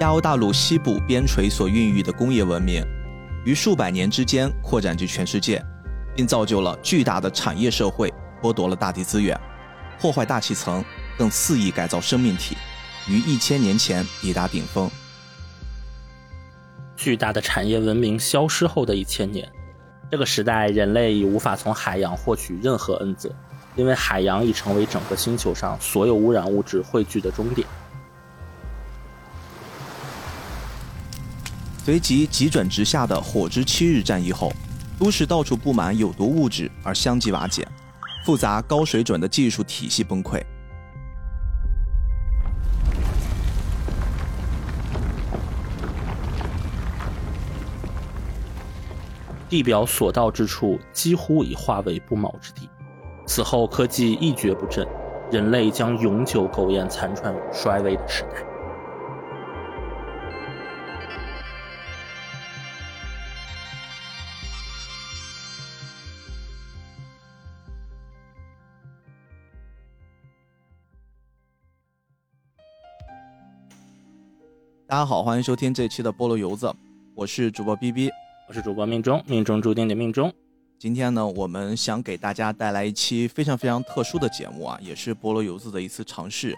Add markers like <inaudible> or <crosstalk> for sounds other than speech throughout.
亚欧大陆西部边陲所孕育的工业文明，于数百年之间扩展至全世界，并造就了巨大的产业社会，剥夺了大地资源，破坏大气层，更肆意改造生命体，于一千年前抵达顶峰。巨大的产业文明消失后的一千年，这个时代人类已无法从海洋获取任何恩泽，因为海洋已成为整个星球上所有污染物质汇聚的终点。随即急转直下的火之七日战役后，都市到处布满有毒物质而相继瓦解，复杂高水准的技术体系崩溃。地表所到之处几乎已化为不毛之地。此后科技一蹶不振，人类将永久苟延残喘于衰微的时代。大家好，欢迎收听这期的菠萝油子，我是主播 B B。我是主播命中，命中注定的命中。今天呢，我们想给大家带来一期非常非常特殊的节目啊，也是菠萝油子的一次尝试，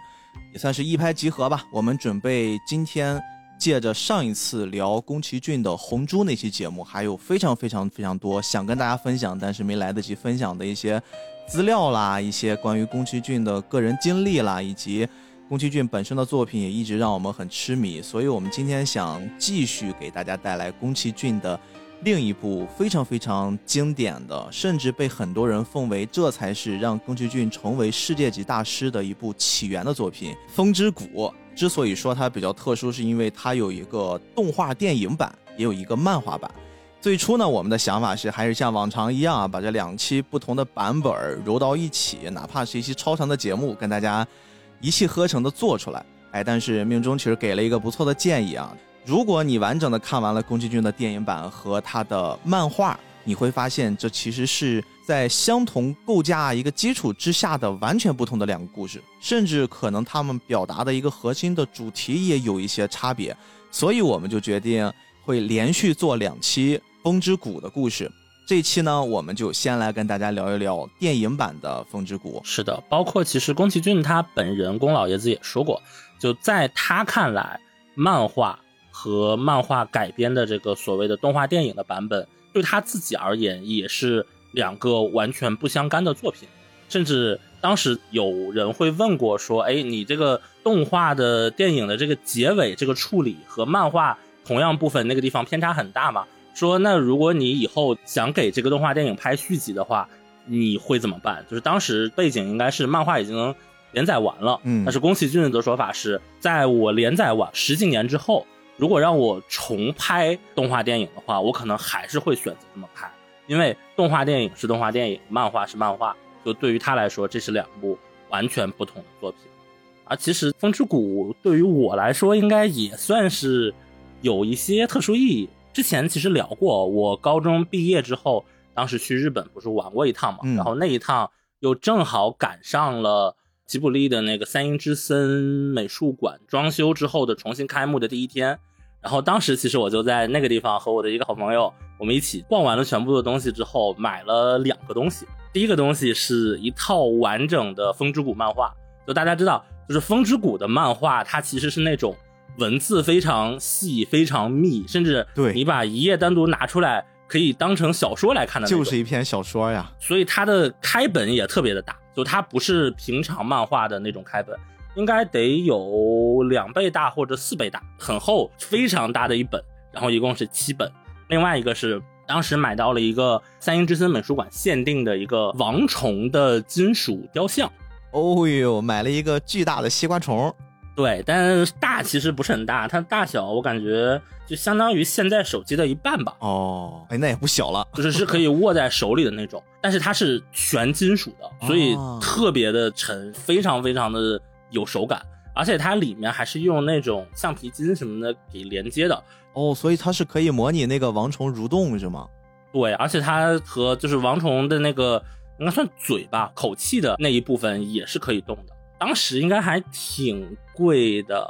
也算是一拍即合吧。我们准备今天借着上一次聊宫崎骏的《红猪》那期节目，还有非常非常非常多想跟大家分享，但是没来得及分享的一些资料啦，一些关于宫崎骏的个人经历啦，以及宫崎骏本身的作品也一直让我们很痴迷，所以我们今天想继续给大家带来宫崎骏的。另一部非常非常经典的，甚至被很多人奉为这才是让宫崎骏成为世界级大师的一部起源的作品《风之谷》。之所以说它比较特殊，是因为它有一个动画电影版，也有一个漫画版。最初呢，我们的想法是还是像往常一样啊，把这两期不同的版本揉到一起，哪怕是一期超长的节目，跟大家一气呵成的做出来。哎，但是命中其实给了一个不错的建议啊。如果你完整的看完了宫崎骏的电影版和他的漫画，你会发现这其实是在相同构架一个基础之下的完全不同的两个故事，甚至可能他们表达的一个核心的主题也有一些差别。所以我们就决定会连续做两期《风之谷》的故事。这一期呢，我们就先来跟大家聊一聊电影版的《风之谷》。是的，包括其实宫崎骏他本人，宫老爷子也说过，就在他看来，漫画。和漫画改编的这个所谓的动画电影的版本，对他自己而言也是两个完全不相干的作品。甚至当时有人会问过说：“哎，你这个动画的电影的这个结尾这个处理和漫画同样部分那个地方偏差很大吗？”说那如果你以后想给这个动画电影拍续集的话，你会怎么办？就是当时背景应该是漫画已经连载完了，嗯，但是宫崎骏的说法是在我连载完十几年之后。如果让我重拍动画电影的话，我可能还是会选择这么拍，因为动画电影是动画电影，漫画是漫画，就对于他来说，这是两部完全不同的作品。而其实《风之谷》对于我来说，应该也算是有一些特殊意义。之前其实聊过，我高中毕业之后，当时去日本不是玩过一趟嘛，然后那一趟又正好赶上了。吉卜力的那个三鹰之森美术馆装修之后的重新开幕的第一天，然后当时其实我就在那个地方和我的一个好朋友，我们一起逛完了全部的东西之后，买了两个东西。第一个东西是一套完整的《风之谷》漫画，就大家知道，就是《风之谷》的漫画，它其实是那种文字非常细、非常密，甚至对你把一页单独拿出来，可以当成小说来看的，就是一篇小说呀。所以它的开本也特别的大。就它不是平常漫画的那种开本，应该得有两倍大或者四倍大，很厚，非常大的一本。然后一共是七本。另外一个是当时买到了一个三鹰之森美术馆限定的一个王虫的金属雕像。哦呦，买了一个巨大的西瓜虫。对，但大其实不是很大，它大小我感觉就相当于现在手机的一半吧。哦，哎，那也不小了，就是是可以握在手里的那种。但是它是全金属的，所以特别的沉，非常非常的有手感，而且它里面还是用那种橡皮筋什么的给连接的。哦，所以它是可以模拟那个王虫蠕动是吗？对，而且它和就是王虫的那个应该算嘴巴口气的那一部分也是可以动的。当时应该还挺贵的，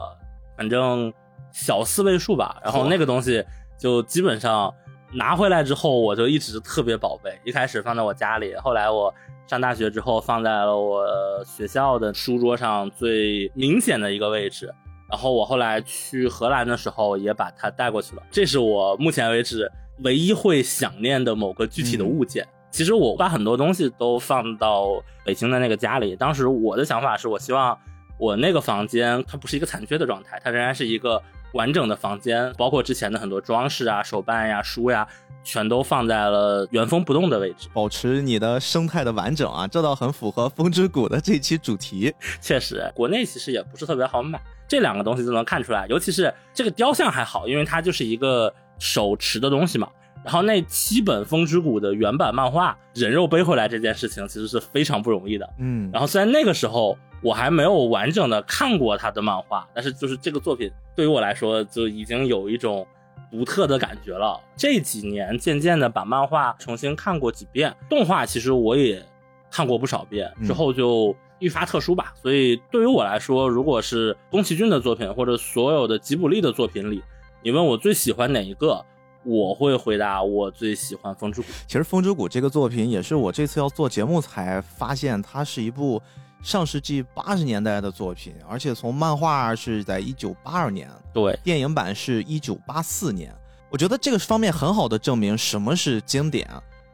反正小四位数吧。然后那个东西就基本上拿回来之后，我就一直特别宝贝。一开始放在我家里，后来我上大学之后放在了我学校的书桌上最明显的一个位置。然后我后来去荷兰的时候也把它带过去了。这是我目前为止唯一会想念的某个具体的物件。其实我把很多东西都放到北京的那个家里。当时我的想法是我希望我那个房间它不是一个残缺的状态，它仍然是一个完整的房间，包括之前的很多装饰啊、手办呀、书呀。全都放在了原封不动的位置，保持你的生态的完整啊，这倒很符合风之谷的这期主题。确实，国内其实也不是特别好买，这两个东西就能看出来。尤其是这个雕像还好，因为它就是一个手持的东西嘛。然后那七本风之谷的原版漫画人肉背回来这件事情其实是非常不容易的。嗯，然后虽然那个时候我还没有完整的看过他的漫画，但是就是这个作品对于我来说就已经有一种。独特的感觉了。这几年渐渐的把漫画重新看过几遍，动画其实我也看过不少遍，之后就愈发特殊吧。所以对于我来说，如果是宫崎骏的作品或者所有的吉卜力的作品里，你问我最喜欢哪一个，我会回答我最喜欢《风之谷》。其实《风之谷》这个作品也是我这次要做节目才发现，它是一部。上世纪八十年代的作品，而且从漫画是在一九八二年，对，电影版是一九八四年。我觉得这个方面很好的证明什么是经典，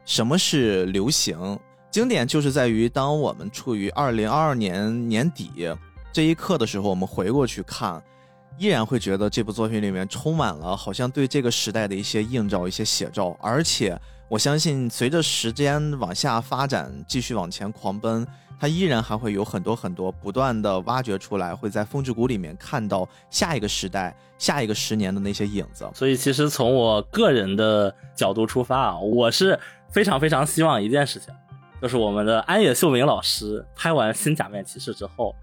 什么是流行。经典就是在于，当我们处于二零二二年年底这一刻的时候，我们回过去看，依然会觉得这部作品里面充满了好像对这个时代的一些映照、一些写照。而且我相信，随着时间往下发展，继续往前狂奔。它依然还会有很多很多不断的挖掘出来，会在风之谷里面看到下一个时代、下一个十年的那些影子。所以，其实从我个人的角度出发啊，我是非常非常希望一件事情，就是我们的安野秀明老师拍完《新假面骑士》之后。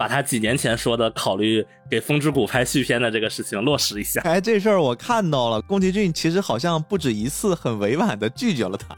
把他几年前说的考虑给《风之谷》拍续片的这个事情落实一下。<laughs> 哎，这事儿我看到了，宫崎骏其实好像不止一次很委婉的拒绝了他，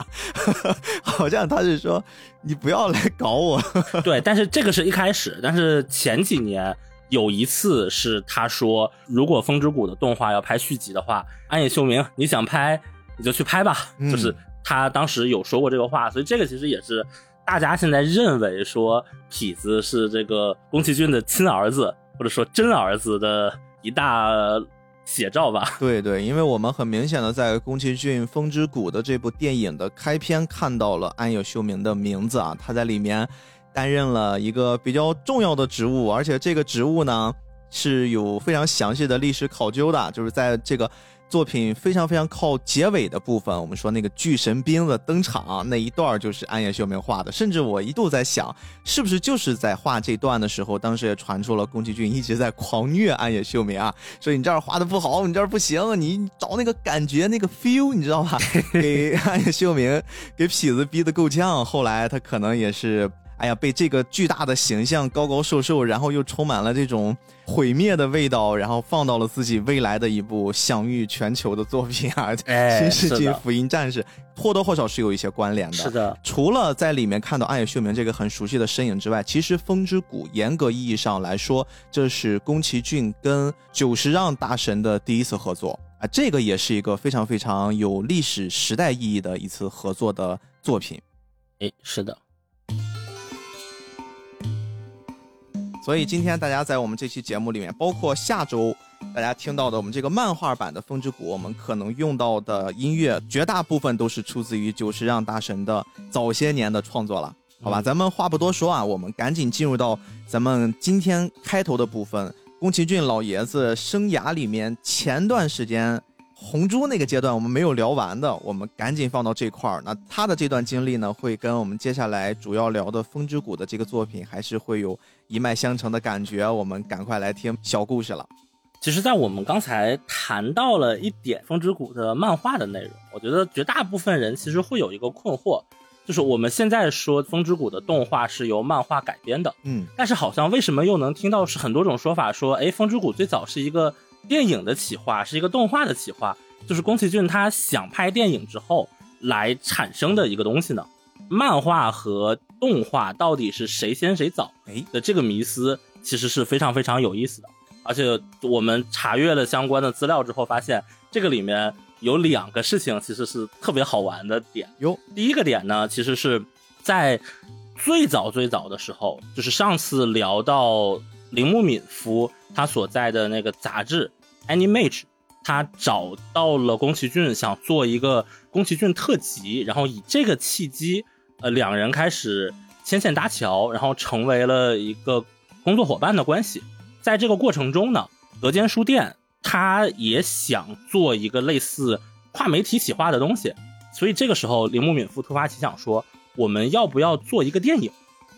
<laughs> 好像他是说你不要来搞我。<laughs> 对，但是这个是一开始，但是前几年有一次是他说，如果《风之谷》的动画要拍续集的话，安野秀明你想拍你就去拍吧，就是他当时有说过这个话，所以这个其实也是。大家现在认为说痞子是这个宫崎骏的亲儿子，或者说真儿子的一大写照吧？<laughs> 对对，因为我们很明显的在宫崎骏《风之谷》的这部电影的开篇看到了安野秀明的名字啊，他在里面担任了一个比较重要的职务，而且这个职务呢是有非常详细的历史考究的，就是在这个。作品非常非常靠结尾的部分，我们说那个巨神兵的登场那一段就是安野秀明画的，甚至我一度在想，是不是就是在画这段的时候，当时也传出了宫崎骏一直在狂虐安野秀明啊，<laughs> 说你这儿画的不好，你这儿不行，你找那个感觉那个 feel，你知道吧？给安野秀明给痞子逼得够呛，后来他可能也是。哎呀，被这个巨大的形象高高瘦瘦，然后又充满了这种毁灭的味道，然后放到了自己未来的一部享誉全球的作品啊，《<laughs> 新世纪福音战士》或多或少是有一些关联的。是的，除了在里面看到暗野秀明这个很熟悉的身影之外，其实《风之谷》严格意义上来说，这是宫崎骏跟久石让大神的第一次合作啊，这个也是一个非常非常有历史时代意义的一次合作的作品。哎，是的。所以今天大家在我们这期节目里面，包括下周大家听到的我们这个漫画版的《风之谷》，我们可能用到的音乐，绝大部分都是出自于久石让大神的早些年的创作了。好吧，咱们话不多说啊，我们赶紧进入到咱们今天开头的部分，宫崎骏老爷子生涯里面前段时间。红猪那个阶段我们没有聊完的，我们赶紧放到这块儿。那他的这段经历呢，会跟我们接下来主要聊的《风之谷》的这个作品，还是会有一脉相承的感觉。我们赶快来听小故事了。其实，在我们刚才谈到了一点《风之谷》的漫画的内容，我觉得绝大部分人其实会有一个困惑，就是我们现在说《风之谷》的动画是由漫画改编的，嗯，但是好像为什么又能听到是很多种说法，说哎，《风之谷》最早是一个。电影的企划是一个动画的企划，就是宫崎骏他想拍电影之后来产生的一个东西呢。漫画和动画到底是谁先谁早？哎，的这个迷思其实是非常非常有意思的。而且我们查阅了相关的资料之后，发现这个里面有两个事情其实是特别好玩的点。哟，第一个点呢，其实是在最早最早的时候，就是上次聊到铃木敏夫他所在的那个杂志《Animage》，他找到了宫崎骏，想做一个宫崎骏特辑，然后以这个契机，呃，两人开始牵线搭桥，然后成为了一个工作伙伴的关系。在这个过程中呢，德间书店他也想做一个类似跨媒体企划的东西，所以这个时候铃木敏夫突发奇想说，我们要不要做一个电影？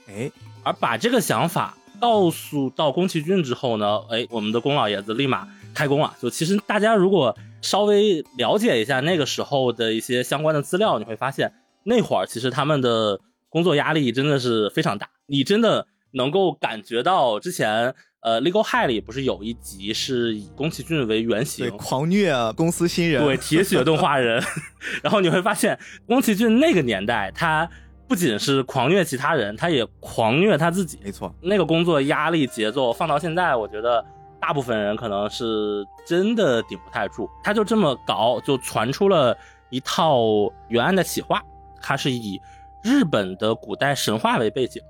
哎，而把这个想法告诉到宫崎骏之后呢，哎，我们的宫老爷子立马开工啊！就其实大家如果稍微了解一下那个时候的一些相关的资料，你会发现那会儿其实他们的工作压力真的是非常大，你真的能够感觉到之前呃《Legal High》里不是有一集是以宫崎骏为原型？对，狂虐啊公司新人，对，铁血动画人，<laughs> 然后你会发现，宫崎骏那个年代，他不仅是狂虐其他人，他也狂虐他自己。没错，那个工作压力节奏放到现在，我觉得大部分人可能是真的顶不太住。他就这么搞，就传出了一套原案的企划，它是以日本的古代神话为背景。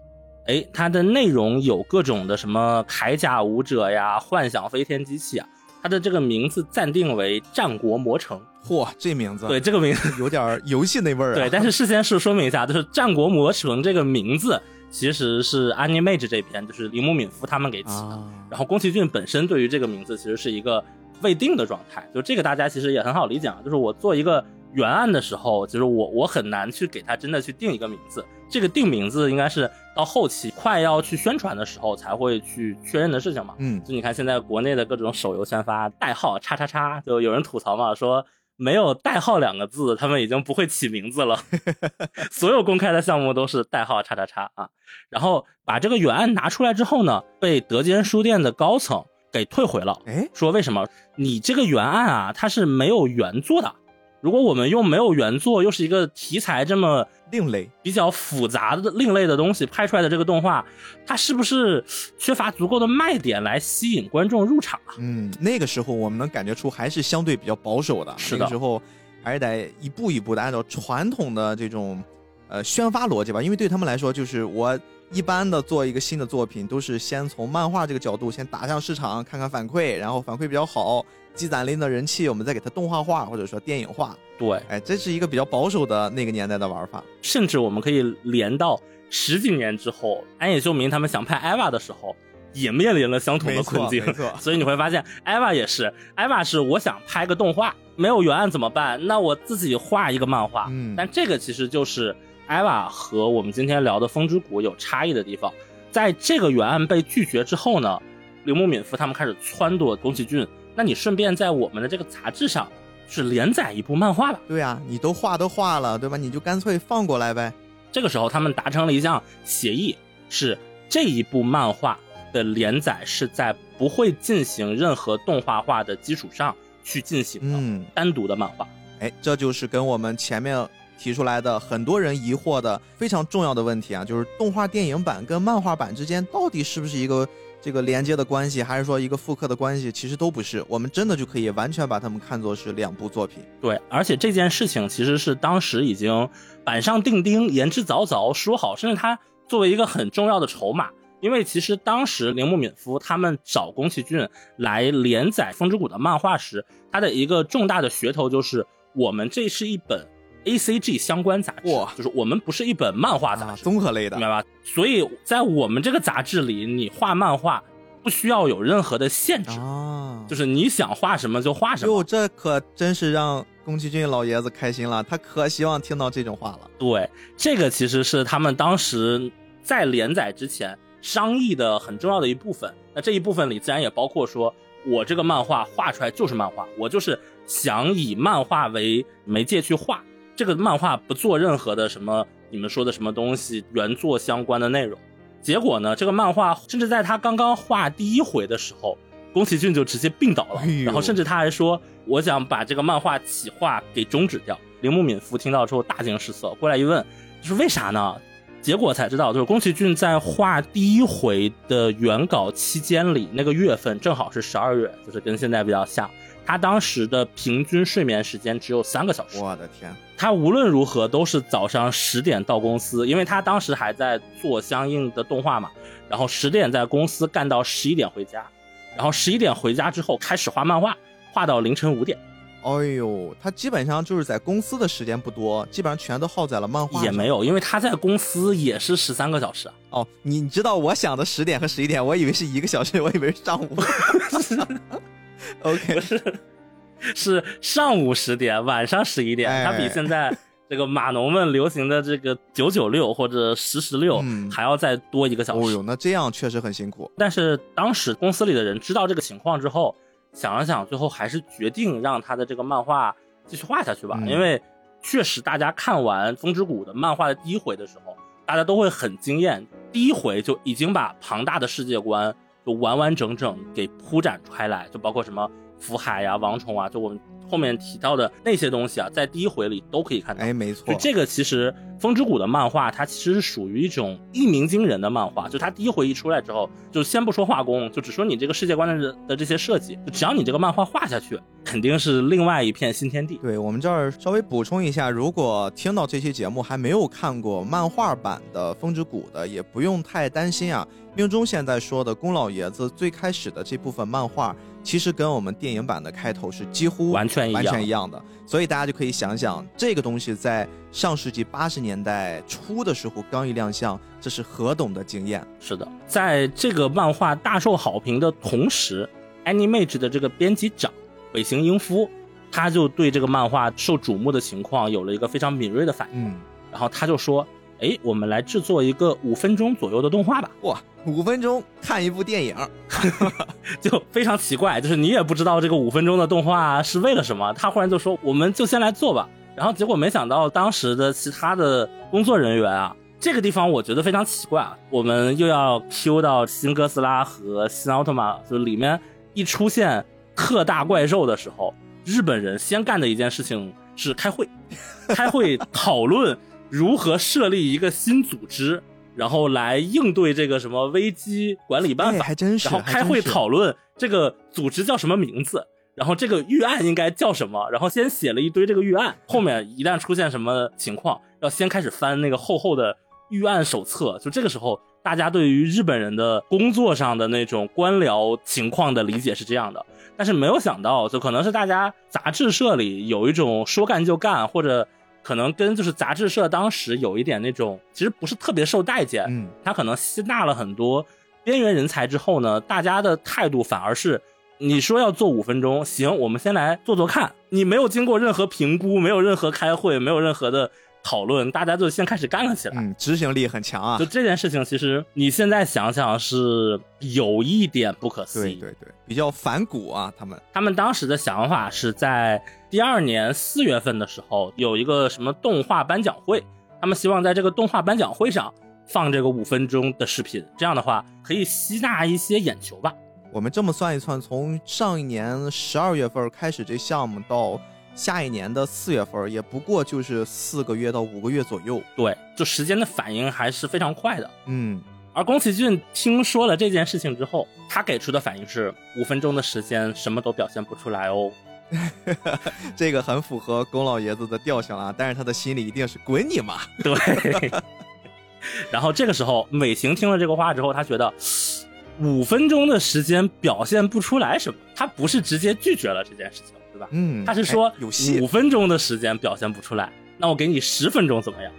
哎，它的内容有各种的什么铠甲武者呀、幻想飞天机器啊，它的这个名字暂定为《战国魔城》。嚯，这名字对，这个名字 <laughs> 有点游戏那味儿啊。<laughs> 对，但是事先是说明一下，就是《战国魔城》这个名字其实是 Animage 这边，就是铃木敏夫他们给起的。啊，然后宫崎骏本身对于这个名字其实是一个未定的状态，就这个大家其实也很好理解啊。就是我做一个原案的时候，就是我我很难去给他真的去定一个名字，这个定名字应该是到后期快要去宣传的时候才会去确认的事情嘛。嗯，就你看现在国内的各种手游宣发代号叉叉叉，就有人吐槽嘛，说没有代号两个字，他们已经不会起名字了。<laughs> 所有公开的项目都是代号叉叉叉啊。然后把这个原案拿出来之后呢，被德间书店的高层给退回了，哎，说为什么你这个原案啊，它是没有原作的。如果我们用没有原作，又是一个题材这么另类，比较复杂的另类的东西拍出来的这个动画，它是不是缺乏足够的卖点来吸引观众入场啊？嗯，那个时候我们能感觉出还是相对比较保守的，是的。那个时候还是得一步一步的按照传统的这种呃宣发逻辑吧，因为对他们来说，就是我一般的做一个新的作品，都是先从漫画这个角度先打向市场，看看反馈，然后反馈比较好，积攒了一定的人气，我们再给它动画化或者说电影化。对，哎，这是一个比较保守的那个年代的玩法。甚至我们可以连到十几年之后，安野秀明他们想拍艾娃的时候，也面临了相同的困境没。错，<laughs> 所以你会发现艾娃也是艾娃是我想拍个动画，没有原案怎么办？那我自己画一个漫画。嗯但这个其实就是艾娃和我们今天聊的《风之谷》有差异的地方。在这个原案被拒绝之后呢，铃木敏夫他们开始撺掇宫崎骏，那你顺便在我们的这个杂志上是连载一部漫画吧。对呀、你都画都画了，对吧？你就干脆放过来呗。这个时候，他们达成了一项协议，是这一部漫画的连载是在不会进行任何动画化的基础上去进行的，嗯，单独的漫画。哎，这就是跟我们前面提出来的很多人疑惑的非常重要的问题啊，就是动画电影版跟漫画版之间到底是不是一个这个连接的关系，还是说一个复刻的关系？其实都不是，我们真的就可以完全把它们看作是两部作品。对，而且这件事情其实是当时已经板上钉钉、言之凿凿说好，甚至它作为一个很重要的筹码。因为其实当时铃木敏夫他们找宫崎骏来连载《风之谷》的漫画时，他的一个重大的噱头就是，我们这是一本 A C G 相关杂志哇，就是我们不是一本漫画杂啊，志，综合类的明白吧？所以在我们这个杂志里，你画漫画不需要有任何的限制，啊，就是你想画什么就画什么。哟，这可真是让宫崎骏老爷子开心了，他可希望听到这种话了。对，这个其实是他们当时在连载之前商议的很重要的一部分。那这一部分里自然也包括说，我这个漫画画出来就是漫画，我就是想以漫画为媒介去画。这个漫画不做任何的什么你们说的什么东西原作相关的内容。结果呢，这个漫画甚至在他刚刚画第一回的时候，宫崎骏就直接病倒了哎，然后甚至他还说，我想把这个漫画企划给终止掉。铃木敏夫听到之后大惊失色，过来一问，就是为啥呢？结果才知道，就是宫崎骏在画第一回的原稿期间里，那个月份正好是十二月，就是跟现在比较像。他当时的平均睡眠时间只有三个小时。我的天！他无论如何都是早上十点到公司，因为他当时还在做相应的动画嘛。然后十点在公司干到十一点回家，然后十一点回家之后开始画漫画，画到凌晨五点。哎呦，他基本上就是在公司的时间不多，基本上全都耗在了漫画。也没有，因为他在公司也是十三个小时。哦，你知道我想的十点和十一点，我以为是一个小时，我以为是上午。<laughs> OK，不是，<laughs> 是上午十点，晚上十一点。它比现在这个码农们流行的这个九九六或者十十六还要再多一个小时。哦呦，那这样确实很辛苦。但是当时公司里的人知道这个情况之后，想了想，最后还是决定让他的这个漫画继续画下去吧。因为确实，大家看完《风之谷》的漫画的第一回的时候，大家都会很惊艳。第一回就已经把庞大的世界观。就完完整整给铺展开来，就包括什么福海呀、王虫啊，就我们后面提到的那些东西啊，在第一回里都可以看到。哎，没错，就这个其实《风之谷》的漫画，它其实是属于一种一鸣惊人的漫画。就它第一回一出来之后，就先不说画工，就只说你这个世界观的的这些设计，就只要你这个漫画画下去，肯定是另外一片新天地。对我们这儿稍微补充一下，如果听到这期节目还没有看过漫画版的《风之谷》的，也不用太担心啊。命中现在说的宫老爷子最开始的这部分漫画，其实跟我们电影版的开头是几乎完全完全一样的，所以大家就可以想想，这个东西在上世纪八十年代初的时候刚一亮相，这是何等的惊艳。是的，在这个漫画大受好评的同时，Animage 的这个编辑长尾行英夫，他就对这个漫画受瞩目的情况有了一个非常敏锐的反应，嗯，然后他就说。哎，我们来制作一个五分钟左右的动画吧。哇，五分钟看一部电影，<laughs> 就非常奇怪，就是你也不知道这个五分钟的动画是为了什么。他忽然就说，我们就先来做吧。然后结果没想到，当时的其他的工作人员啊，这个地方我觉得非常奇怪啊。我们又要 Q 到新哥斯拉和新奥特曼，就里面一出现特大怪兽的时候，日本人先干的一件事情是开会，开会讨论。如何设立一个新组织，然后来应对这个什么危机管理办法？还真是。然后开会讨论这个组织叫什么名字，然后这个预案应该叫什么？然后先写了一堆这个预案，后面一旦出现什么情况，要先开始翻那个厚厚的预案手册。就这个时候，大家对于日本人的工作上的那种官僚情况的理解是这样的，但是没有想到，就可能是大家杂志社里有一种说干就干，或者。可能跟就是杂志社当时有一点那种，其实不是特别受待见。嗯，他可能吸纳了很多边缘人才之后呢，大家的态度反而是，你说要做五分钟，行，我们先来做做看。你没有经过任何评估，没有任何开会，没有任何的。讨论，大家就先开始干了起来。嗯，执行力很强啊。就这件事情，其实你现在想想是有一点不可思议。对对对，比较反骨啊。他们他们当时的想法是在第二年四月份的时候有一个什么动画颁奖会，他们希望在这个动画颁奖会上放这个五分钟的视频，这样的话可以吸纳一些眼球吧。我们这么算一算，从上一年十二月份开始这项目到。下一年的四月份，也不过就是四个月到五个月左右。对，就时间的反应还是非常快的。嗯，而宫崎骏听说了这件事情之后，他给出的反应是五分钟的时间什么都表现不出来哦。<laughs> 这个很符合龚老爷子的调性啊，但是他的心里一定是滚你妈。<laughs> 对。然后这个时候，美行听了这个话之后，他觉得五分钟的时间表现不出来什么，他不是直接拒绝了这件事情。对吧？嗯，他是说五分钟的时间表现不出来，那我给你十分钟怎么样？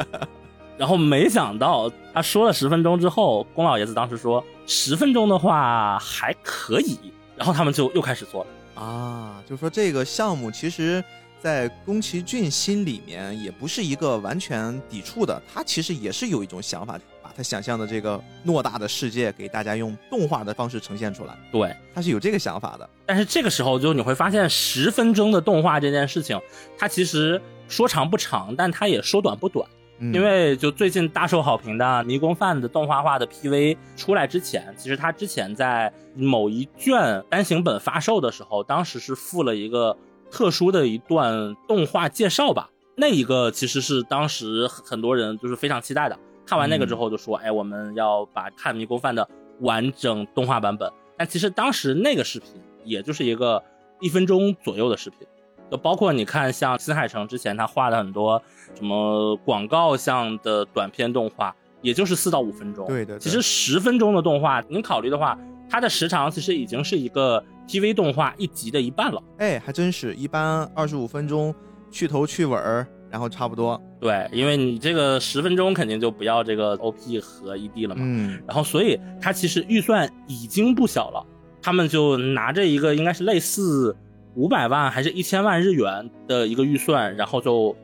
<laughs> 然后没想到他说了十分钟之后，龚老爷子当时说十分钟的话还可以，然后他们就又开始做了啊，就是说这个项目其实，在宫崎骏心里面也不是一个完全抵触的，他其实也是有一种想法。把他想象的这个偌大的世界，给大家用动画的方式呈现出来。对，他是有这个想法的。但是这个时候，就你会发现，十分钟的动画这件事情，它其实说长不长，但它也说短不短。因为就最近大受好评的《迷宫饭》的动画化的 PV 出来之前，其实他之前在某一卷单行本发售的时候，当时是附了一个特殊的一段动画介绍吧。那一个其实是当时很多人就是非常期待的。看完那个之后就说，哎，我们要把《看迷宫饭》的完整动画版本。但其实当时那个视频也就是一个一分钟左右的视频，就包括你看像新海诚之前他画的很多什么广告像的短片动画，也就是四到五分钟。对的，其实十分钟的动画，您考虑的话，它的时长其实已经是一个 TV 动画一集的一半了。哎，还真是一般二十五分钟去头去尾儿，然后差不多。对，因为你这个十分钟肯定就不要这个 OP 和 ED 了嘛。嗯，然后所以它其实预算已经不小了，他们就拿着一个应该是类似五百万还是一千万日元的一个预算，然后就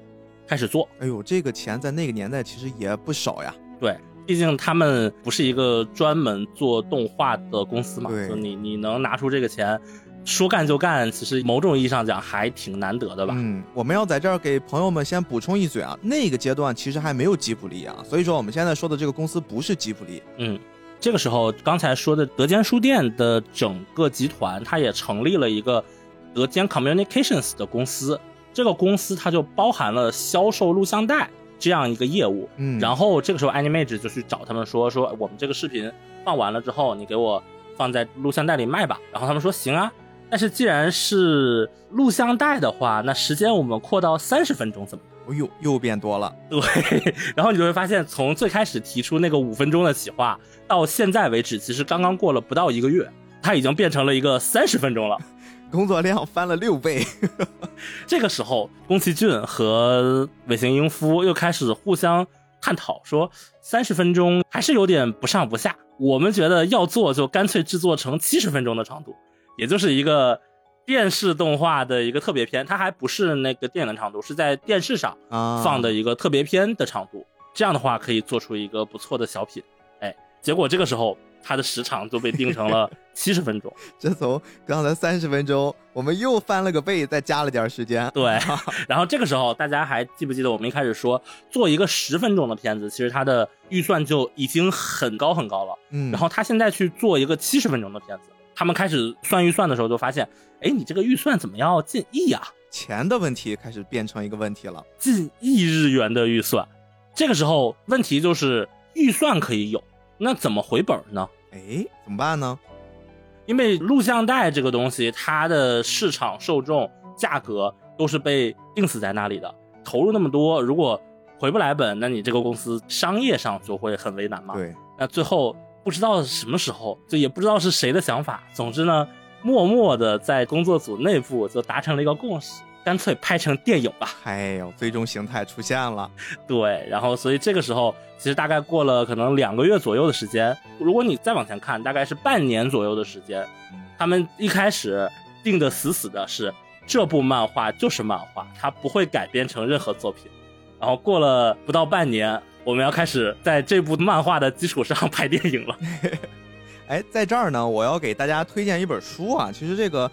开始做。哎呦，这个钱在那个年代其实也不少呀。对，毕竟他们不是一个专门做动画的公司嘛，对就你你能拿出这个钱，说干就干，其实某种意义上讲还挺难得的吧。嗯，我们要在这儿给朋友们先补充一嘴啊，那个阶段其实还没有吉卜力啊，所以说我们现在说的这个公司不是吉卜力。嗯，这个时候刚才说的德间书店的整个集团，它也成立了一个德间 Communications 的公司，这个公司它就包含了销售录像带这样一个业务。嗯，然后这个时候 Animage 就去找他们说说我们这个视频放完了之后，你给我放在录像带里卖吧。然后他们说行啊，但是既然是录像带的话，那时间我们扩到三十分钟怎么样？哎呦，又变多了。对，<laughs> 然后你就会发现，从最开始提出那个五分钟的企划，到现在为止，其实刚刚过了不到一个月，它已经变成了一个三十分钟了。工作量翻了六倍。<laughs> 这个时候，宫崎骏和尾形英夫又开始互相探讨，说三十分钟还是有点不上不下。我们觉得要做，就干脆制作成七十分钟的长度，也就是一个电视动画的一个特别篇，它还不是那个电影的长度，是在电视上啊，放的一个特别篇的长度。这样的话，可以做出一个不错的小品。哎，结果这个时候它的时长就被定成了七十分钟。<laughs> 这从刚才三十分钟，我们又翻了个倍，再加了点时间。对，<laughs> 然后这个时候大家还记不记得我们一开始说做一个十分钟的片子，其实它的预算就已经很高很高了。嗯，然后他现在去做一个七十分钟的片子，他们开始算预算的时候就发现，哎，你这个预算怎么要近亿啊？钱的问题开始变成一个问题了。近亿日元的预算。这个时候问题就是预算可以有，那怎么回本呢？哎，怎么办呢？因为录像带这个东西，它的市场受众、价格都是被定死在那里的。投入那么多，如果回不来本，那你这个公司商业上就会很为难嘛。对，那最后不知道什么时候，就也不知道是谁的想法。总之呢，默默的在工作组内部就达成了一个共识，干脆拍成电影吧。哎呦，最终形态出现了。<laughs> 对，然后所以这个时候其实大概过了可能两个月左右的时间，如果你再往前看，大概是半年左右的时间，他们一开始定的死死的是这部漫画就是漫画，它不会改编成任何作品。然后过了不到半年，我们要开始在这部漫画的基础上 <laughs> 拍电影了。<laughs> 哎，在这儿呢，我要给大家推荐一本书啊。其实这个，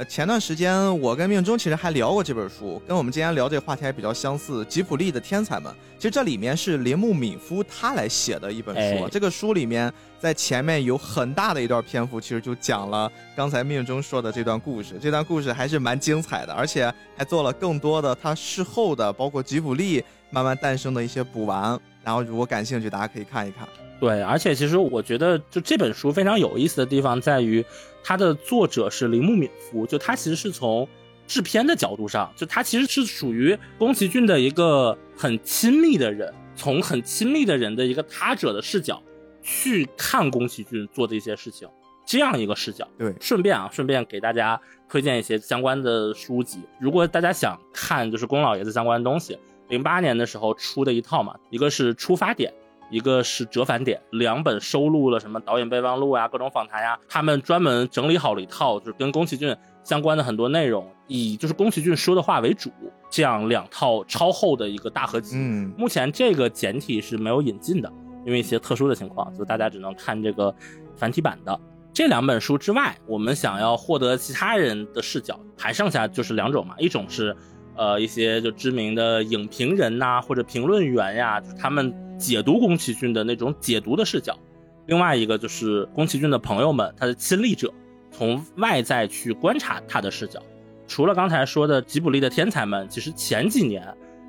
呃，前段时间我跟命中其实还聊过这本书，跟我们今天聊这个话题还比较相似。吉普力的天才们，其实这里面是铃木敏夫他来写的一本书。哎这个书里面在前面有很大的一段篇幅，其实就讲了刚才命中说的这段故事。这段故事还是蛮精彩的，而且还做了更多的他事后的，包括吉普力慢慢诞生的一些补完。然后如果感兴趣，大家可以看一看。对，而且其实我觉得，就这本书非常有意思的地方在于，它的作者是铃木敏夫，就他其实是从制片的角度上，就他其实是属于宫崎骏的一个很亲密的人，从很亲密的人的一个他者的视角去看宫崎骏做的一些事情，这样一个视角。对，顺便啊，顺便给大家推荐一些相关的书籍。如果大家想看就是宫老爷子相关的东西，零八年的时候出的一套嘛，一个是出发点，一个是折返点，两本收录了什么导演备忘录啊、各种访谈呀，他们专门整理好了一套，就是跟宫崎骏相关的很多内容，以就是宫崎骏说的话为主，这样两套超厚的一个大合集。嗯，目前这个简体是没有引进的，因为一些特殊的情况，就大家只能看这个繁体版的。这两本书之外，我们想要获得其他人的视角，还剩下就是两种嘛，一种是，呃，一些就知名的影评人呐、或者评论员呀，就是他们解读宫崎骏的那种解读的视角；另外一个就是宫崎骏的朋友们，他的亲历者，从外在去观察他的视角。除了刚才说的吉卜力的天才们，其实前几年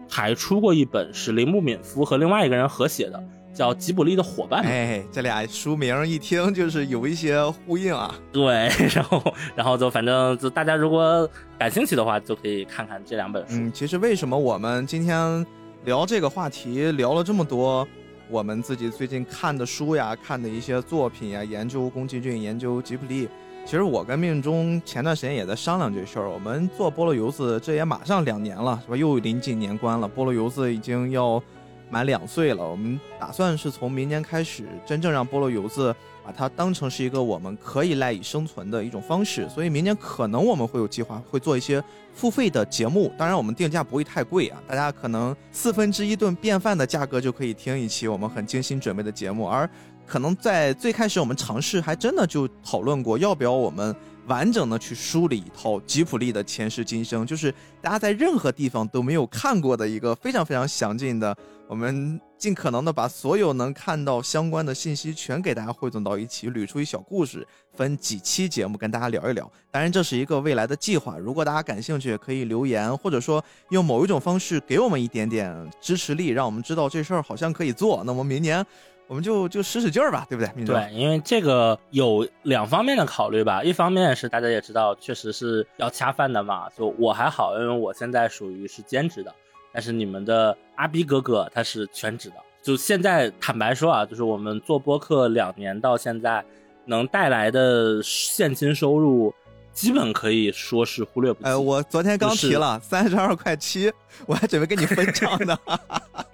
还出过一本是铃木敏夫和另外一个人合写的，叫吉卜力的伙伴。哎，这俩书名一听就是有一些呼应啊。对，<laughs> 然后然后就反正就大家如果感兴趣的话，就可以看看这两本书。嗯，其实为什么我们今天聊这个话题聊了这么多，我们自己最近看的书呀、看的一些作品呀，研究宫崎骏、研究吉卜力。其实我跟命中前段时间也在商量这事儿。我们做菠萝油子，这也马上两年了，是吧？又临近年关了，菠萝油子已经要满两岁了。我们打算是从明年开始，真正让菠萝油子把它当成是一个我们可以赖以生存的一种方式。所以明年可能我们会有计划，会做一些付费的节目。当然，我们定价不会太贵啊，大家可能四分之一顿便饭的价格就可以听一期我们很精心准备的节目，而。可能在最开始我们尝试还真的就讨论过，要不要我们完整的去梳理一套吉普力的前世今生，就是大家在任何地方都没有看过的一个非常非常详尽的，我们尽可能的把所有能看到相关的信息全给大家汇总到一起，捋出一小故事，分几期节目跟大家聊一聊。当然这是一个未来的计划，如果大家感兴趣，可以留言或者说用某一种方式给我们一点点支持力，让我们知道这事儿好像可以做。那么明年。我们就就使使劲儿吧，对不对？对，因为这个有两方面的考虑吧。一方面是大家也知道，确实是要恰饭的嘛。就我还好，因为我现在属于是兼职的。但是你们的阿逼哥哥他是全职的。就现在坦白说啊，就是我们做播客两年到现在，能带来的现金收入，基本可以说是忽略不计。哎，我昨天刚提了三十二块七，我还准备跟你分账呢。<laughs>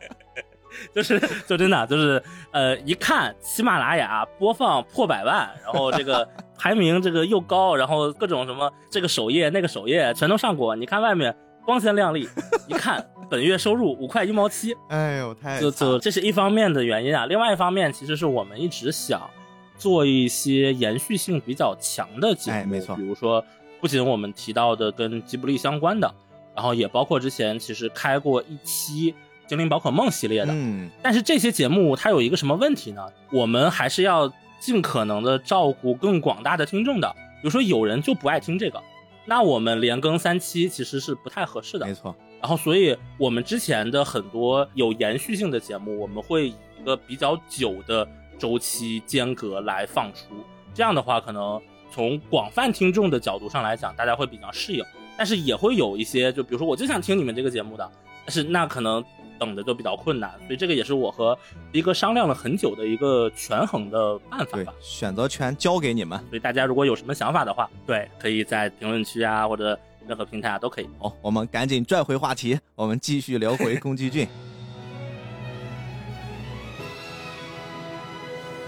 就是就真的就是呃，一看喜马拉雅播放破百万，然后这个排名这个又高，然后各种什么这个首页那个首页全都上过。你看外面光鲜亮丽，一看本月收入五块一毛七，哎呦太就就这是一方面的原因啊。另外一方面，其实是我们一直想做一些延续性比较强的节目，没错，比如说不仅我们提到的跟吉卜力相关的，然后也包括之前其实开过一期。精灵宝可梦系列的，嗯，但是这些节目它有一个什么问题呢？我们还是要尽可能的照顾更广大的听众的。比如说有人就不爱听这个，那我们连更三期其实是不太合适的。没错。然后，所以我们之前的很多有延续性的节目，我们会以一个比较久的周期间隔来放出。这样的话，可能从广泛听众的角度上来讲，大家会比较适应。但是也会有一些，就比如说我就想听你们这个节目的，但是那可能。等的就比较困难，所以这个也是我和逼哥商量了很久的一个权衡的办法吧。选择权交给你们，所以大家如果有什么想法的话，对，可以在评论区啊或者任何平台啊都可以。好，我们赶紧拽回话题，我们继续聊回宫崎骏。<laughs>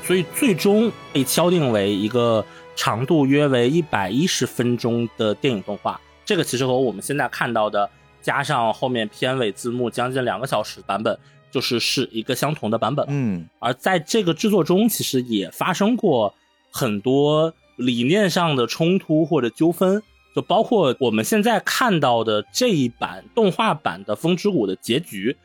所以最终被敲定为一个长度约为一百一十分钟的电影动画，这个其实和我们现在看到的。加上后面片尾字幕将近两个小时版本，就是是一个相同的版本。嗯，而在这个制作中，其实也发生过很多理念上的冲突或者纠纷，就包括我们现在看到的这一版动画版的《风之谷》的结局，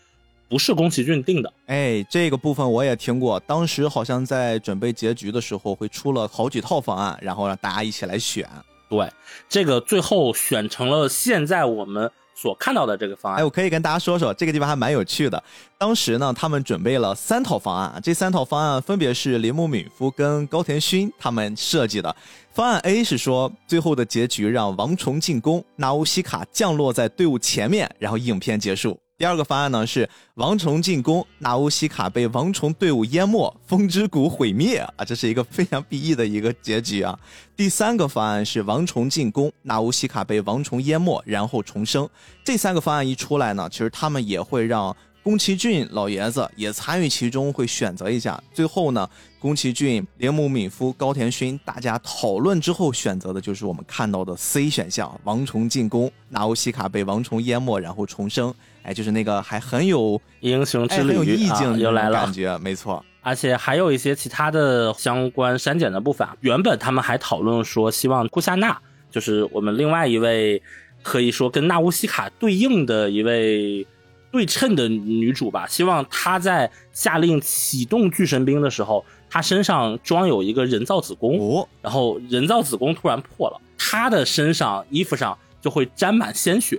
不是宫崎骏定的。哎，这个部分我也听过，当时好像在准备结局的时候，会出了好几套方案，然后让大家一起来选。对，这个最后选成了现在我们。所看到的这个方案，哎，我可以跟大家说说，这个地方还蛮有趣的。当时呢，他们准备了三套方案，这三套方案分别是铃木敏夫跟高田勋他们设计的。方案 A 是说，最后的结局让王虫进攻，纳乌西卡降落在队伍前面，然后影片结束。第二个方案呢是王虫进攻，纳乌西卡被王虫队伍淹没，风之谷毁灭啊，这是一个非常 BE 的一个结局啊。第三个方案是王虫进攻，纳乌西卡被王虫淹没，然后重生。这三个方案一出来呢，其实他们也会让宫崎骏老爷子也参与其中，会选择一下。最后呢，宫崎骏、铃木敏夫、高田勋大家讨论之后选择的就是我们看到的 C 选项：王虫进攻，纳乌西卡被王虫淹没，然后重生。哎，就是那个还很有英雄之旅，很有意境，又来了，感觉没错。而且还有一些其他的相关删减的部分。原本他们还讨论说，希望库夏娜，就是我们另外一位可以说跟纳乌西卡对应的一位对称的女主吧，希望她在下令启动巨神兵的时候，她身上装有一个人造子宫，哦，然后人造子宫突然破了，她的身上衣服上就会沾满鲜血。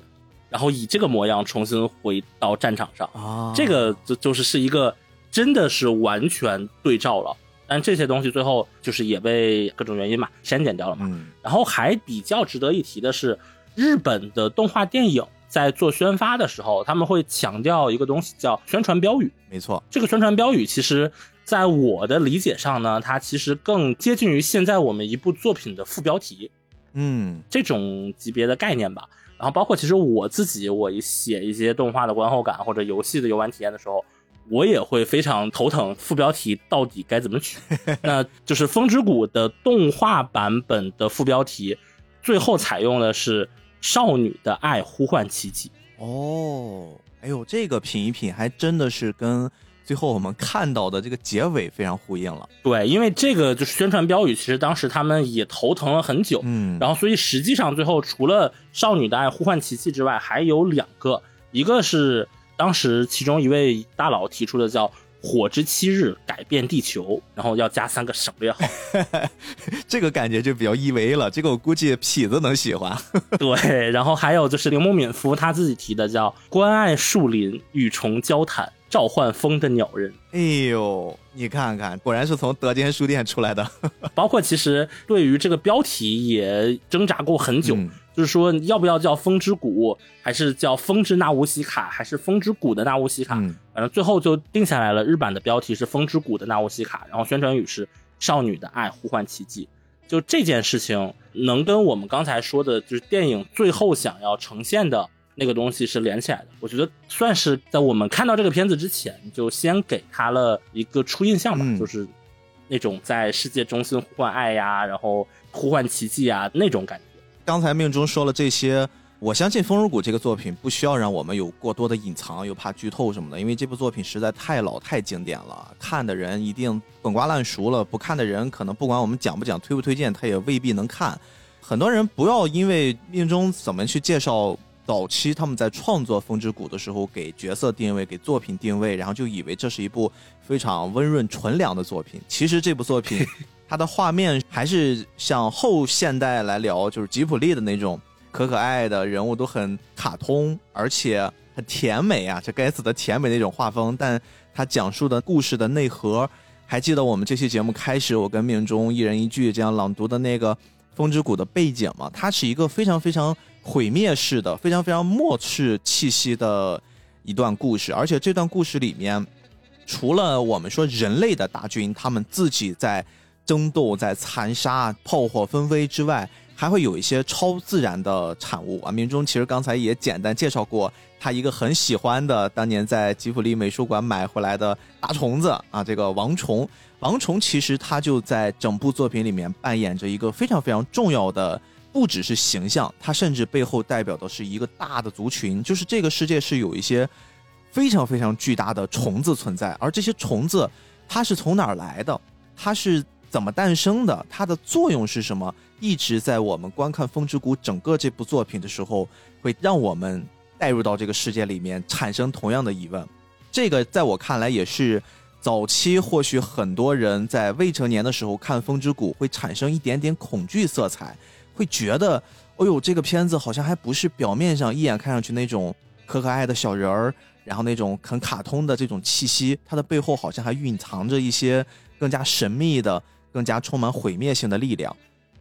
然后以这个模样重新回到战场上啊，这个就就是是一个真的是完全对照了。但这些东西最后就是也被各种原因嘛删减掉了嘛。嗯然后还比较值得一提的是，日本的动画电影在做宣发的时候，他们会强调一个东西叫宣传标语。没错，这个宣传标语其实在我的理解上呢，它其实更接近于现在我们一部作品的副标题嗯这种级别的概念吧。然后包括其实我自己，我写一些动画的观后感或者游戏的游玩体验的时候，我也会非常头疼副标题到底该怎么取。<laughs> 那就是《风之谷》的动画版本的副标题，最后采用的是“少女的爱呼唤奇迹”。哦，哎呦，这个品一品还真的是跟最后我们看到的这个结尾非常呼应了。对，因为这个就是宣传标语，其实当时他们也头疼了很久。嗯，然后，所以实际上最后除了少女的爱呼唤奇迹之外，还有两个，一个是当时其中一位大佬提出的叫“火之七日改变地球”，然后要加三个省略号。<laughs> <laughs> 这个感觉就比较依维了，这个我估计痞子能喜欢。对，然后还有就是铃木敏夫他自己提的叫“关爱树林，与虫交谈，召唤风的鸟人”。哎呦，你看看，果然是从德间书店出来的。<laughs> 包括其实对于这个标题也挣扎过很久，嗯就是说要不要叫风之谷，还是叫风之纳乌西卡，还是风之谷的纳乌西卡？嗯反正最后就定下来了。日版的标题是风之谷的纳乌西卡，然后宣传语是少女的爱呼唤奇迹。就这件事情能跟我们刚才说的，就是电影最后想要呈现的那个东西是连起来的。我觉得算是在我们看到这个片子之前，就先给他了一个初印象吧，嗯就是那种在世界中心呼唤爱呀，然后呼唤奇迹啊那种感觉。刚才命中说了这些，我相信《风如谷》这个作品不需要让我们有过多的隐藏，又怕剧透什么的，因为这部作品实在太老太经典了，看的人一定滚瓜烂熟了，不看的人可能不管我们讲不讲、推不推荐，他也未必能看。很多人不要因为命中怎么去介绍早期他们在创作《风之谷》的时候给角色定位、给作品定位，然后就以为这是一部非常温润纯良的作品。其实这部作品 <laughs> 它的画面还是像后现代来聊，就是吉普力的那种可可爱的人物都很卡通，而且很甜美啊，这该死的甜美那种画风。但它讲述的故事的内核，还记得我们这期节目开始我跟命中一人一句这样朗读的那个《风之谷》的背景吗？它是一个非常非常毁灭式的、非常非常末世气息的一段故事，而且这段故事里面，除了我们说人类的大军他们自己在争斗、在残杀、炮火纷飞之外，还会有一些超自然的产物啊。明中其实刚才也简单介绍过，他一个很喜欢的，当年在吉普力美术馆买回来的大虫子啊，这个王虫。王虫其实他就在整部作品里面扮演着一个非常非常重要的，不只是形象，它甚至背后代表的是一个大的族群，就是这个世界是有一些非常非常巨大的虫子存在，而这些虫子它是从哪儿来的？它是怎么诞生的？它的作用是什么？一直在我们观看《风之谷》整个这部作品的时候，会让我们带入到这个世界里面，产生同样的疑问。这个在我看来也是早期或许很多人在未成年的时候看《风之谷》会产生一点点恐惧色彩，会觉得，哦呦，这个片子好像还不是表面上一眼看上去那种可可爱的小人儿，然后那种很卡通的这种气息，它的背后好像还蕴藏着一些更加神秘的、更加充满毁灭性的力量。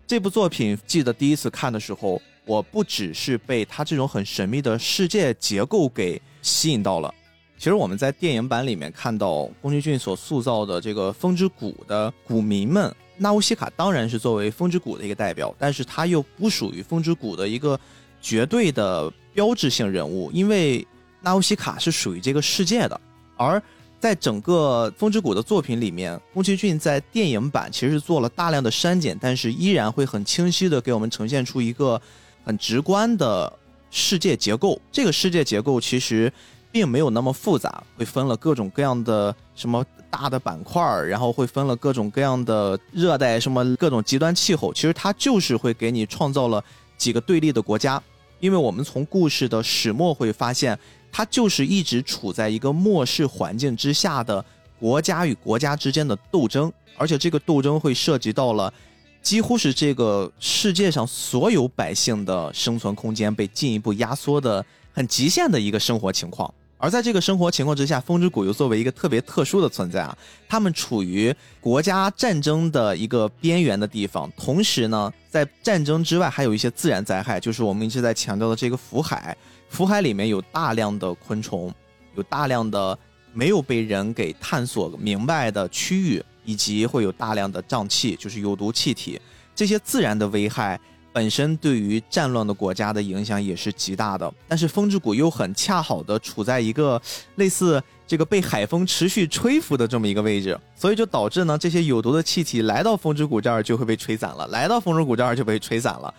这部作品记得第一次看的时候，我不只是被它这种很神秘的世界结构给吸引到了。其实我们在电影版里面看到宫崎骏所塑造的这个风之谷的谷民们，纳乌西卡当然是作为风之谷的一个代表，但是他又不属于风之谷的一个绝对的标志性人物，因为纳乌西卡是属于这个世界的，而在整个风之谷的作品里面，宫崎骏在电影版其实做了大量的删减，但是依然会很清晰的给我们呈现出一个很直观的世界结构。这个世界结构其实并没有那么复杂，会分了各种各样的什么大的板块儿，然后会分了各种各样的热带什么各种极端气候。其实它就是会给你创造了几个对立的国家，因为我们从故事的始末会发现。它就是一直处在一个末世环境之下的国家与国家之间的斗争，而且这个斗争会涉及到了几乎是这个世界上所有百姓的生存空间被进一步压缩的很极限的一个生活情况。而在这个生活情况之下，风之谷又作为一个特别特殊的存在啊，他们处于国家战争的一个边缘的地方，同时呢，在战争之外还有一些自然灾害，就是我们一直在强调的这个福海。福海里面有大量的昆虫，有大量的没有被人给探索明白的区域，以及会有大量的瘴气，就是有毒气体，这些自然的危害。本身对于战乱的国家的影响也是极大的，但是风之谷又很恰好的处在一个类似这个被海风持续吹拂的这么一个位置，所以就导致呢这些有毒的气体来到风之谷这儿就会被吹散了，来到风之谷这儿就被吹散了。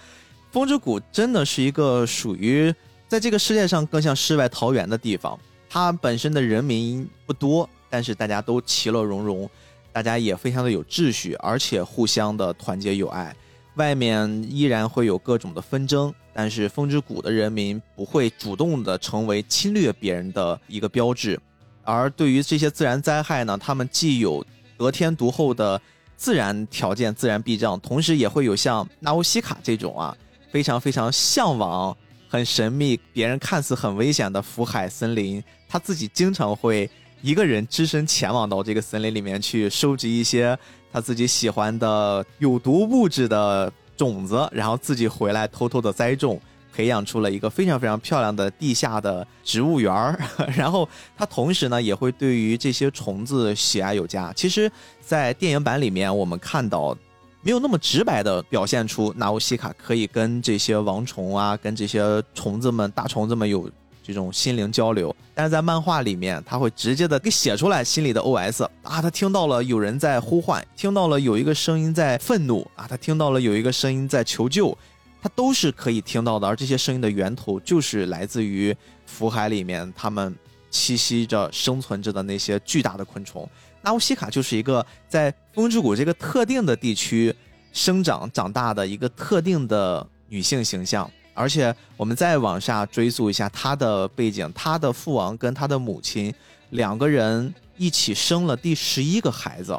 风之谷真的是一个属于在这个世界上更像世外桃源的地方，它本身的人民不多，但是大家都其乐融融，大家也非常的有秩序，而且互相的团结友爱。外面依然会有各种的纷争，但是风之谷的人民不会主动的成为侵略别人的一个标志，而对于这些自然灾害呢，他们既有得天独厚的自然条件、自然避障，同时也会有像纳乌西卡这种啊，非常非常向往、很神秘、别人看似很危险的福海森林，他自己经常会一个人只身前往到这个森林里面去收集一些。他自己喜欢的有毒物质的种子，然后自己回来偷偷的栽种，培养出了一个非常非常漂亮的地下的植物园儿。<laughs> 然后他同时呢，也会对于这些虫子喜爱有加。其实，在电影版里面，我们看到没有那么直白的表现出纳乌西卡可以跟这些王虫啊，跟这些虫子们、大虫子们有。这种心灵交流，但是在漫画里面，他会直接的给写出来心里的 OS 啊，他听到了有人在呼唤，听到了有一个声音在愤怒啊，他听到了有一个声音在求救，他都是可以听到的，而这些声音的源头就是来自于福海里面他们栖息着、生存着的那些巨大的昆虫。纳乌西卡就是一个在风之谷这个特定的地区生长长大的一个特定的女性形象。而且我们再往下追溯一下他的背景，他的父王跟他的母亲两个人一起生了第十一个孩子，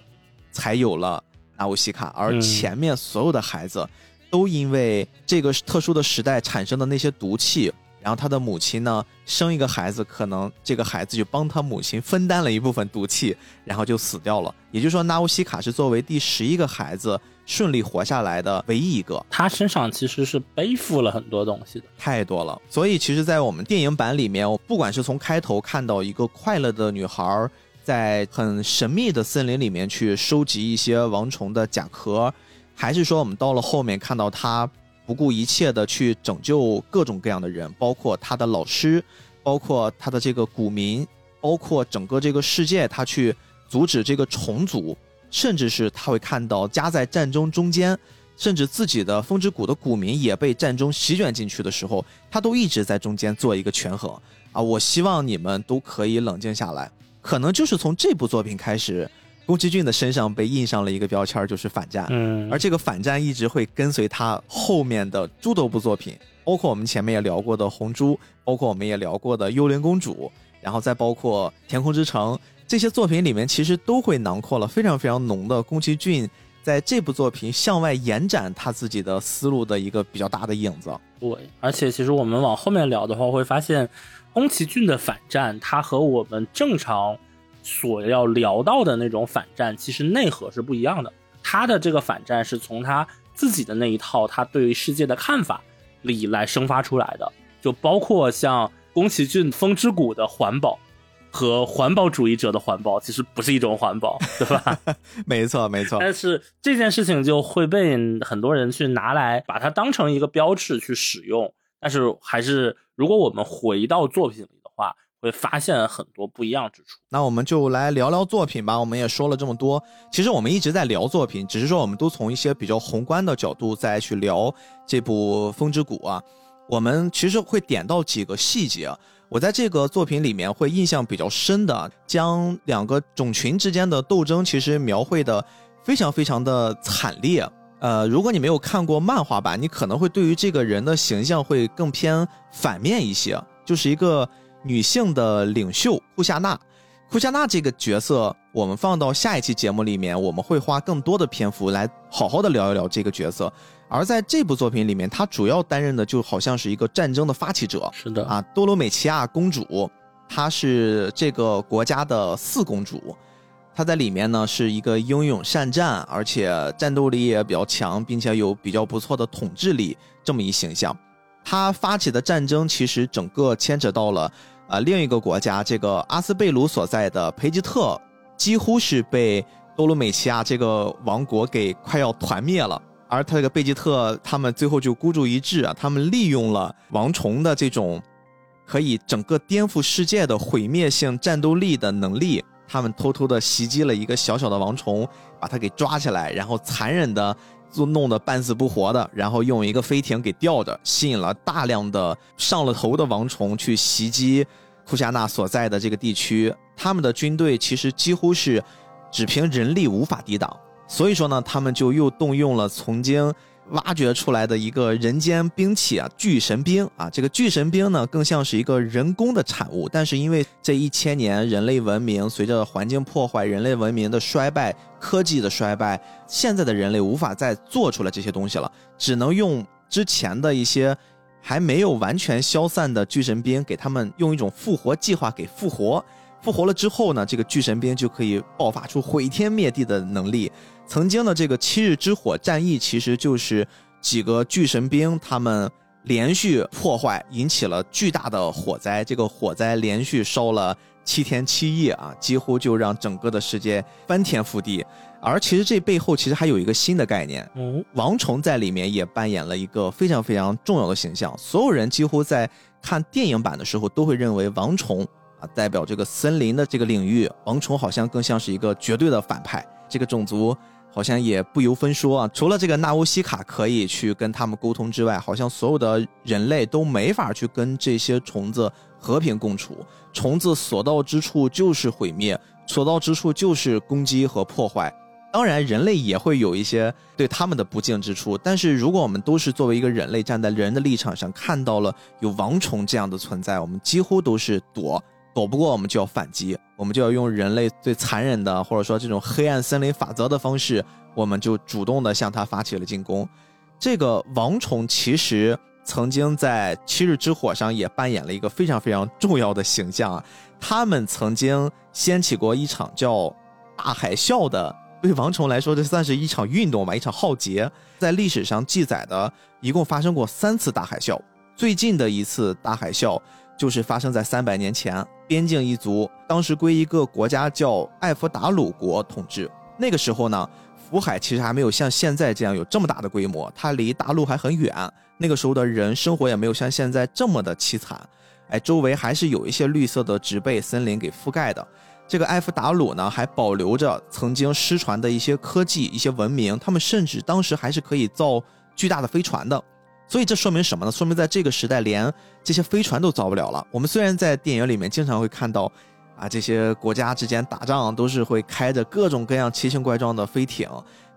才有了纳乌西卡。而前面所有的孩子，都因为这个特殊的时代产生的那些毒气，然后他的母亲呢生一个孩子，可能这个孩子就帮他母亲分担了一部分毒气，然后就死掉了。也就是说，纳乌西卡是作为第十一个孩子。顺利活下来的唯一一个，他身上其实是背负了很多东西的，太多了。所以，其实，在我们电影版里面，不管是从开头看到一个快乐的女孩在很神秘的森林里面去收集一些王虫的甲壳，还是说我们到了后面看到她不顾一切的去拯救各种各样的人，包括她的老师，包括她的这个股民，包括整个这个世界，她去阻止这个虫族。甚至是他会看到夹在战争中间，甚至自己的风之谷的股民也被战争席卷进去的时候，他都一直在中间做一个权衡啊！我希望你们都可以冷静下来。可能就是从这部作品开始，宫崎骏的身上被印上了一个标签，就是反战。嗯，而这个反战一直会跟随他后面的诸多部作品，包括我们前面也聊过的《红猪》，包括我们也聊过的《幽灵公主》，然后再包括《天空之城》。这些作品里面其实都会囊括了非常非常浓的宫崎骏在这部作品向外延展他自己的思路的一个比较大的影子。对，而且其实我们往后面聊的话，会发现宫崎骏的反战，它和我们正常所要聊到的那种反战，其实内核是不一样的。他的这个反战是从他自己的那一套他对于世界的看法里来生发出来的，就包括像宫崎骏《风之谷》的环保。和环保主义者的环保其实不是一种环保，<laughs> 对吧？没错，没错。但是这件事情就会被很多人去拿来把它当成一个标志去使用。但是还是，如果我们回到作品里的话，会发现很多不一样之处。那我们就来聊聊作品吧。我们也说了这么多，其实我们一直在聊作品，只是说我们都从一些比较宏观的角度再去聊这部《风之谷》啊。我们其实会点到几个细节。我在这个作品里面会印象比较深的，将两个种群之间的斗争其实描绘的非常非常的惨烈。呃，如果你没有看过漫画版，你可能会对于这个人的形象会更偏反面一些，就是一个女性的领袖库夏娜。库夏娜这个角色，我们放到下一期节目里面，我们会花更多的篇幅来好好的聊一聊这个角色。而在这部作品里面，她主要担任的就好像是一个战争的发起者。是的啊，多罗美奇亚公主，她是这个国家的四公主。她在里面呢是一个英勇善战，而且战斗力也比较强，并且有比较不错的统治力这么一形象。她发起的战争其实整个牵扯到了啊另一个国家，这个阿斯贝鲁所在的培吉特，几乎是被多罗美奇亚这个王国给快要团灭了。而他这个贝吉特他们最后就孤注一掷啊，他们利用了王虫的这种可以整个颠覆世界的毁灭性战斗力的能力。他们偷偷的袭击了一个小小的王虫，把它给抓起来，然后残忍的就弄得半死不活的，然后用一个飞艇给吊着，吸引了大量的上了头的王虫去袭击库夏纳所在的这个地区。他们的军队其实几乎是只凭人力无法抵挡，所以说呢，他们就又动用了曾经。挖掘出来的一个人间兵器啊，巨神兵啊，这个巨神兵呢，更像是一个人工的产物。但是因为这一千年人类文明随着环境破坏、人类文明的衰败、科技的衰败，现在的人类无法再做出来这些东西了，只能用之前的一些还没有完全消散的巨神兵，给他们用一种复活计划给复活。复活了之后呢，这个巨神兵就可以爆发出毁天灭地的能力。曾经的这个七日之火战役，其实就是几个巨神兵他们连续破坏，引起了巨大的火灾。这个火灾连续烧了七天七夜啊，几乎就让整个的世界翻天覆地。而其实这背后其实还有一个新的概念，王虫在里面也扮演了一个非常非常重要的形象。所有人几乎在看电影版的时候，都会认为王虫啊代表这个森林的这个领域，王虫好像更像是一个绝对的反派，这个种族。好像也不由分说啊，除了这个纳乌西卡可以去跟他们沟通之外，好像所有的人类都没法去跟这些虫子和平共处。虫子所到之处就是毁灭，所到之处就是攻击和破坏。当然，人类也会有一些对他们的不敬之处。但是，如果我们都是作为一个人类站在人的立场上，看到了有王虫这样的存在，我们几乎都是躲。躲不过，我们就要反击，我们就要用人类最残忍的，或者说这种黑暗森林法则的方式，我们就主动的向他发起了进攻。这个王虫其实曾经在七日之火上也扮演了一个非常非常重要的形象啊。他们曾经掀起过一场叫大海啸的，对王虫来说，这算是一场运动吧，一场浩劫。在历史上记载的，一共发生过三次大海啸，最近的一次大海啸。就是发生在三百年前，边境一族当时归一个国家叫艾弗达鲁国统治。那个时候呢，福海其实还没有像现在这样有这么大的规模，它离大陆还很远。那个时候的人生活也没有像现在这么的凄惨，哎，周围还是有一些绿色的植被森林给覆盖的。这个艾弗达鲁呢，还保留着曾经失传的一些科技、一些文明，他们甚至当时还是可以造巨大的飞船的。所以这说明什么呢？说明在这个时代，连这些飞船都造不了了。我们虽然在电影里面经常会看到，啊，这些国家之间打仗都是会开着各种各样奇形怪状的飞艇，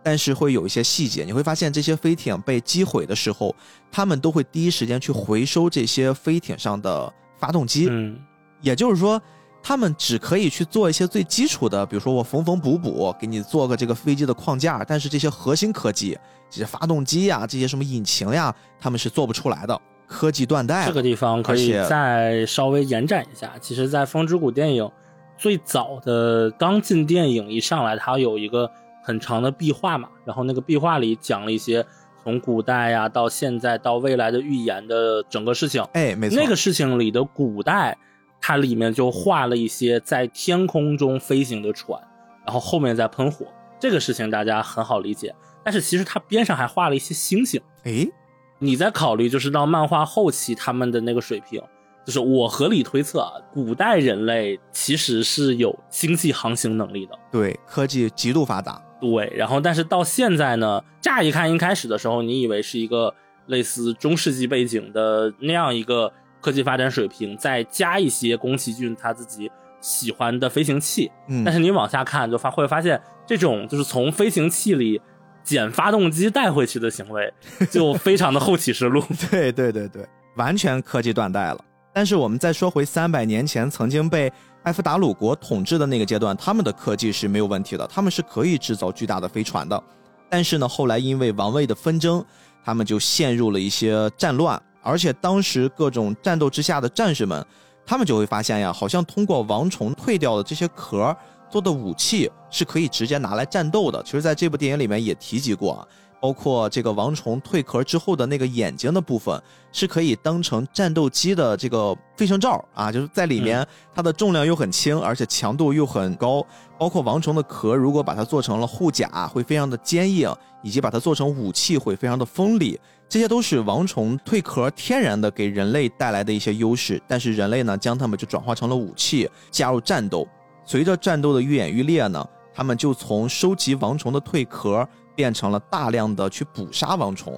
但是会有一些细节，你会发现这些飞艇被击毁的时候，他们都会第一时间去回收这些飞艇上的发动机。嗯，也就是说。他们只可以去做一些最基础的，比如说我缝缝补补，给你做个这个飞机的框架。但是这些核心科技，这些发动机呀，这些什么引擎呀，他们是做不出来的，科技断代。这个地方可以再稍微延展一下。其实，在《风之谷》电影最早的刚进电影一上来，它有一个很长的壁画嘛，然后那个壁画里讲了一些从古代呀到现在到未来的预言的整个事情。哎，没错，那个事情里的古代。它里面就画了一些在天空中飞行的船，然后后面在喷火，这个事情大家很好理解。但是其实它边上还画了一些星星。诶，你在考虑就是到漫画后期他们的那个水平，就是我合理推测啊，古代人类其实是有星际航行能力的。对，科技极度发达。对，然后但是到现在呢，乍一看一开始的时候，你以为是一个类似中世纪背景的那样一个。科技发展水平，再加一些宫崎骏他自己喜欢的飞行器，嗯，但是你往下看就发会发现，这种就是从飞行器里捡发动机带回去的行为，<laughs> 就非常的后启示录。<laughs> 对对对对，完全科技断代了。但是我们再说回三百年前曾经被埃夫达鲁国统治的那个阶段，他们的科技是没有问题的，他们是可以制造巨大的飞船的。但是呢，后来因为王位的纷争，他们就陷入了一些战乱。而且当时各种战斗之下的战士们，他们就会发现呀，好像通过王虫蜕掉的这些壳做的武器是可以直接拿来战斗的。其实，在这部电影里面也提及过啊。包括这个王虫蜕壳之后的那个眼睛的部分，是可以当成战斗机的这个飞行罩啊，就是在里面它的重量又很轻，而且强度又很高。包括王虫的壳，如果把它做成了护甲，会非常的坚硬，以及把它做成武器会非常的锋利。这些都是王虫蜕壳天然的给人类带来的一些优势。但是人类呢，将它们就转化成了武器，加入战斗。随着战斗的愈演愈烈呢，他们就从收集王虫的蜕壳。变成了大量的去捕杀王虫，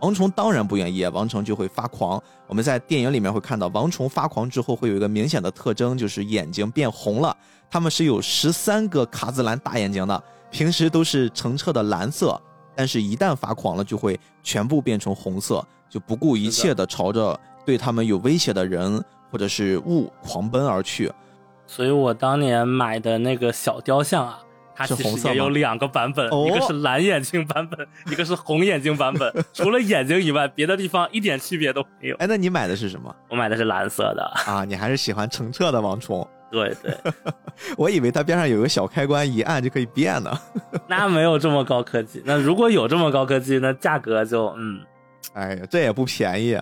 王虫当然不愿意，王虫就会发狂。我们在电影里面会看到，王虫发狂之后会有一个明显的特征，就是眼睛变红了。它们是有十三个卡姿兰大眼睛的，平时都是澄澈的蓝色，但是一旦发狂了，就会全部变成红色，就不顾一切的朝着对他们有威胁的人或者是物狂奔而去。所以我当年买的那个小雕像啊。它其实也有两个版本，一个是蓝眼睛版本，一个是红眼睛版本。除了眼睛以外，别的地方一点区别都没有。哎，那你买的是什么？我买的是蓝色的啊。你还是喜欢澄澈的王冲？<laughs> 对对。<laughs> 我以为它边上有个小开关，一按就可以变呢。<laughs> 那没有这么高科技。那如果有这么高科技，那价格就嗯，哎呀，这也不便宜。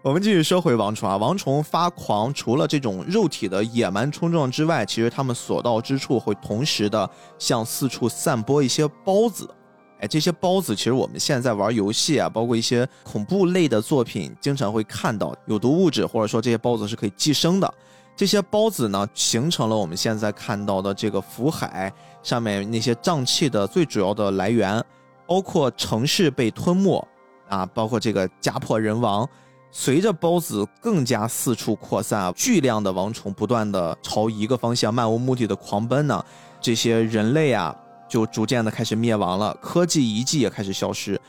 我们继续说回王虫啊，王虫发狂，除了这种肉体的野蛮冲撞之外，其实他们所到之处会同时的向四处散播一些孢子。哎，这些孢子其实我们现在玩游戏啊，包括一些恐怖类的作品，经常会看到有毒物质，或者说这些孢子是可以寄生的。这些孢子呢，形成了我们现在看到的这个福海上面那些瘴气的最主要的来源，包括城市被吞没啊，包括这个家破人亡。随着孢子更加四处扩散，巨量的王虫不断的朝一个方向漫无目的的狂奔呢，这些人类啊就逐渐的开始灭亡了，科技遗迹也开始消失，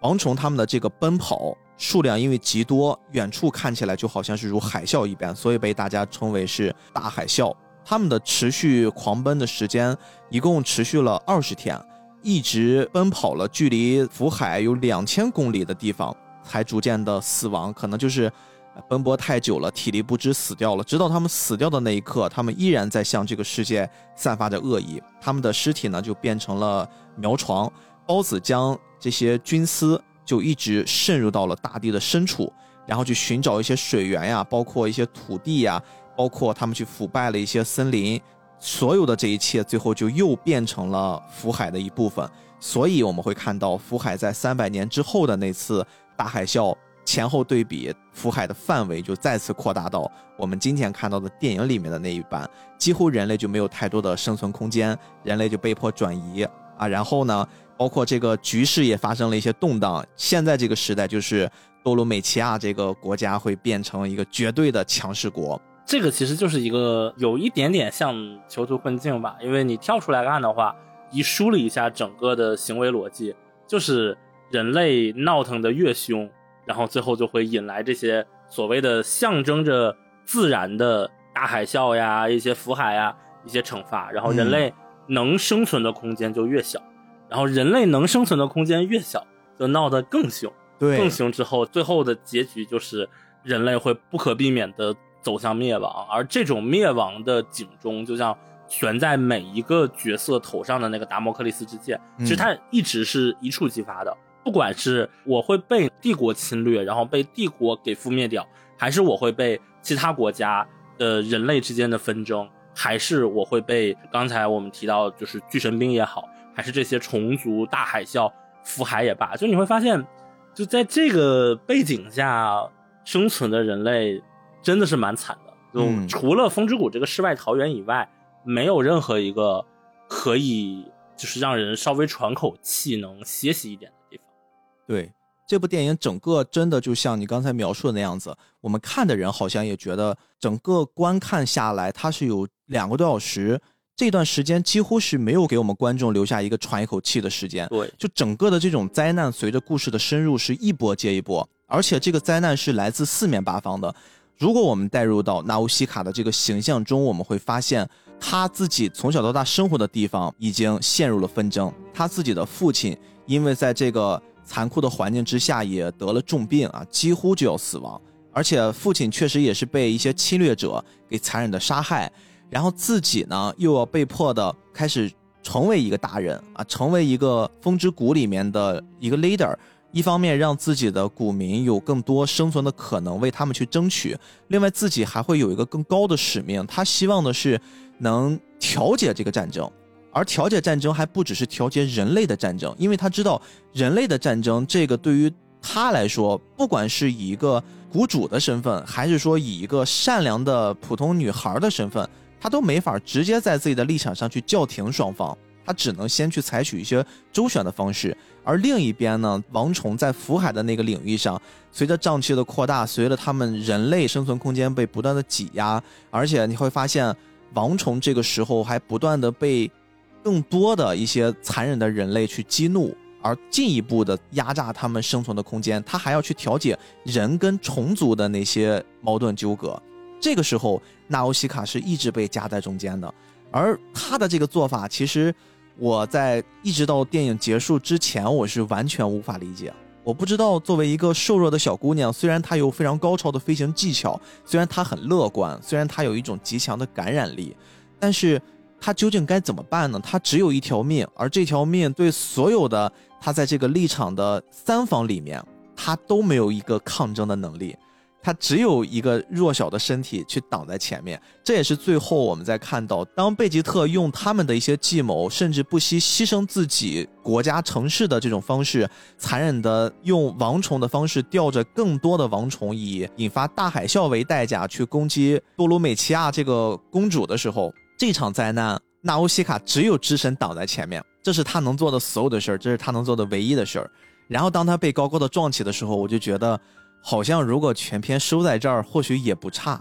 王虫他们的这个奔跑数量因为极多，远处看起来就好像是如海啸一般，所以被大家称为是大海啸。他们的持续狂奔的时间一共持续了二十天，一直奔跑了距离福海有两千公里的地方。才逐渐的死亡，可能就是奔波太久了，体力不支死掉了。直到他们死掉的那一刻，他们依然在向这个世界散发着恶意。他们的尸体呢，就变成了苗床。孢子将这些菌丝就一直渗入到了大地的深处，然后去寻找一些水源呀，包括一些土地呀，包括他们去腐败了一些森林。所有的这一切，最后就又变成了福海的一部分。所以我们会看到福海在三百年之后的那次。大海啸前后对比，福海的范围就再次扩大到我们今天看到的电影里面的那一般，几乎人类就没有太多的生存空间，人类就被迫转移啊。然后呢，包括这个局势也发生了一些动荡。现在这个时代，就是多鲁美奇亚这个国家会变成一个绝对的强势国。这个其实就是一个有一点点像囚徒困境吧，因为你跳出来看的话，一梳理一下整个的行为逻辑，就是。人类闹腾的越凶，然后最后就会引来这些所谓的象征着自然的大海啸呀、一些福海呀、一些惩罚，然后人类能生存的空间就越小，然后人类能生存的空间越小，就闹得更凶。对，更凶之后，最后的结局就是人类会不可避免的走向灭亡，而这种灭亡的警钟，就像悬在每一个角色头上的那个达摩克利斯之剑，其实它一直是一触即发的。不管是我会被帝国侵略，然后被帝国给覆灭掉，还是我会被其他国家的人类之间的纷争，还是我会被刚才我们提到就是巨神兵也好，还是这些虫族、大海啸、福海也罢，就你会发现，就在这个背景下生存的人类真的是蛮惨的。就除了风之谷这个世外桃源以外，没有任何一个可以就是让人稍微喘口气、能歇息一点。对这部电影，整个真的就像你刚才描述的那样子，我们看的人好像也觉得，整个观看下来，它是有两个多小时，这段时间几乎是没有给我们观众留下一个喘一口气的时间。对，就整个的这种灾难，随着故事的深入，是一波接一波，而且这个灾难是来自四面八方的。如果我们带入到纳乌西卡的这个形象中，我们会发现，他自己从小到大生活的地方已经陷入了纷争，他自己的父亲因为在这个。残酷的环境之下，也得了重病啊，几乎就要死亡。而且父亲确实也是被一些侵略者给残忍的杀害，然后自己呢又要被迫的开始成为一个大人啊，成为一个风之谷里面的一个 leader。一方面让自己的股民有更多生存的可能，为他们去争取；另外自己还会有一个更高的使命，他希望的是能调解这个战争。而调解战争还不只是调节人类的战争，因为他知道人类的战争，这个对于他来说，不管是以一个谷主的身份，还是说以一个善良的普通女孩的身份，他都没法直接在自己的立场上去叫停双方，他只能先去采取一些周旋的方式。而另一边呢，王虫在福海的那个领域上，随着瘴气的扩大，随着他们人类生存空间被不断的挤压，而且你会发现，王虫这个时候还不断的被。更多的一些残忍的人类去激怒，而进一步的压榨他们生存的空间，他还要去调解人跟虫族的那些矛盾纠葛。这个时候，纳欧西卡是一直被夹在中间的，而他的这个做法，其实我在一直到电影结束之前，我是完全无法理解。我不知道，作为一个瘦弱的小姑娘，虽然她有非常高超的飞行技巧，虽然她很乐观，虽然她有一种极强的感染力，但是。他究竟该怎么办呢？他只有一条命，而这条命对所有的他在这个立场的三方里面，他都没有一个抗争的能力，他只有一个弱小的身体去挡在前面。这也是最后我们在看到，当贝吉特用他们的一些计谋，甚至不惜牺牲自己国家城市的这种方式，残忍的用王虫的方式吊着更多的王虫，以引发大海啸为代价去攻击多鲁美奇亚这个公主的时候。这场灾难，纳欧西卡只有之神挡在前面，这是他能做的所有的事儿，这是他能做的唯一的事儿。然后当他被高高的撞起的时候，我就觉得，好像如果全篇收在这儿，或许也不差。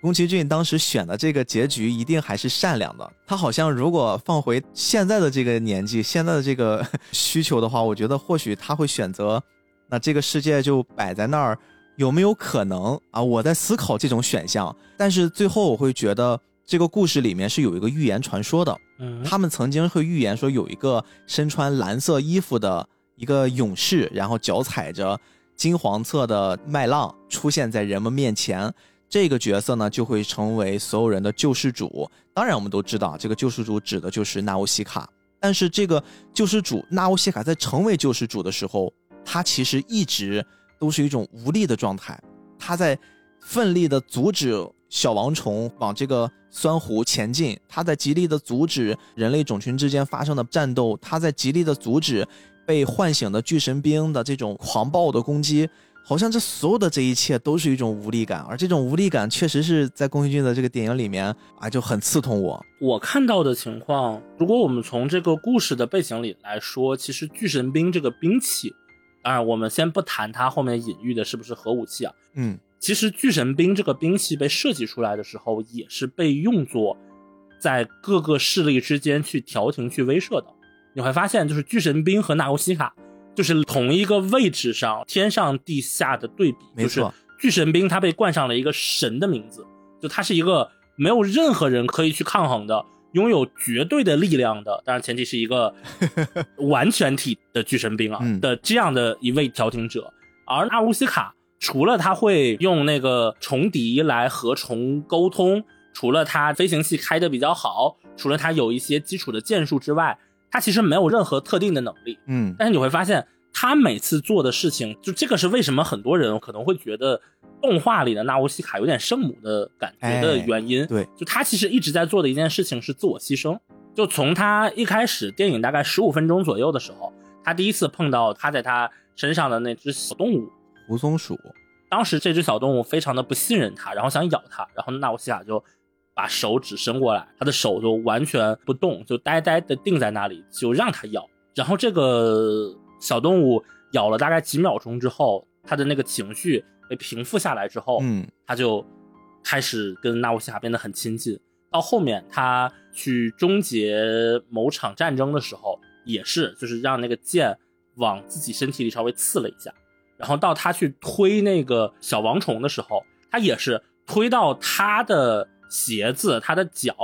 宫崎骏当时选的这个结局，一定还是善良的。他好像如果放回现在的这个年纪，现在的这个 <laughs> 需求的话，我觉得或许他会选择，那这个世界就摆在那儿，有没有可能啊？我在思考这种选项，但是最后我会觉得。这个故事里面是有一个预言传说的，嗯，他们曾经会预言说有一个身穿蓝色衣服的一个勇士，然后脚踩着金黄色的麦浪出现在人们面前，这个角色呢就会成为所有人的救世主。当然，我们都知道这个救世主指的就是纳乌西卡，但是这个救世主纳乌西卡在成为救世主的时候，他其实一直都是一种无力的状态，他在奋力的阻止。小王虫往这个酸湖前进，他在极力的阻止人类种群之间发生的战斗，他在极力的阻止被唤醒的巨神兵的这种狂暴的攻击，好像这所有的这一切都是一种无力感，而这种无力感确实是在宫崎骏的这个电影里面啊就很刺痛我。我看到的情况，如果我们从这个故事的背景里来说，其实巨神兵这个兵器，当然我们先不谈它后面隐喻的是不是核武器啊，嗯。其实巨神兵这个兵器被设计出来的时候，也是被用作在各个势力之间去调停、去威慑的。你会发现，就是巨神兵和纳乌西卡就是同一个位置上天上地下的对比。就是巨神兵它被冠上了一个神的名字，就它是一个没有任何人可以去抗衡的、拥有绝对的力量的，当然前提是一个 <laughs> 完全体的巨神兵啊的这样的一位调停者，而纳乌西卡。除了他会用那个虫笛来和虫沟通，除了他飞行器开的比较好，除了他有一些基础的剑术之外，他其实没有任何特定的能力。嗯，但是你会发现，他每次做的事情，就这个是为什么很多人可能会觉得动画里的纳乌西卡有点圣母的感觉的原因。对，就他其实一直在做的一件事情是自我牺牲。就从他一开始电影大概十五分钟左右的时候，他第一次碰到他在他身上的那只小动物。胡松鼠，当时这只小动物非常的不信任它，然后想咬它，然后纳乌西卡就把手指伸过来，它的手就完全不动，就呆呆的定在那里，就让它咬。然后这个小动物咬了大概几秒钟之后，它的那个情绪被平复下来之后，嗯，它就开始跟纳乌西卡变得很亲近。到后面他去终结某场战争的时候，也是就是让那个剑往自己身体里稍微刺了一下。然后到他去推那个小王虫的时候，他也是推到他的鞋子、他的脚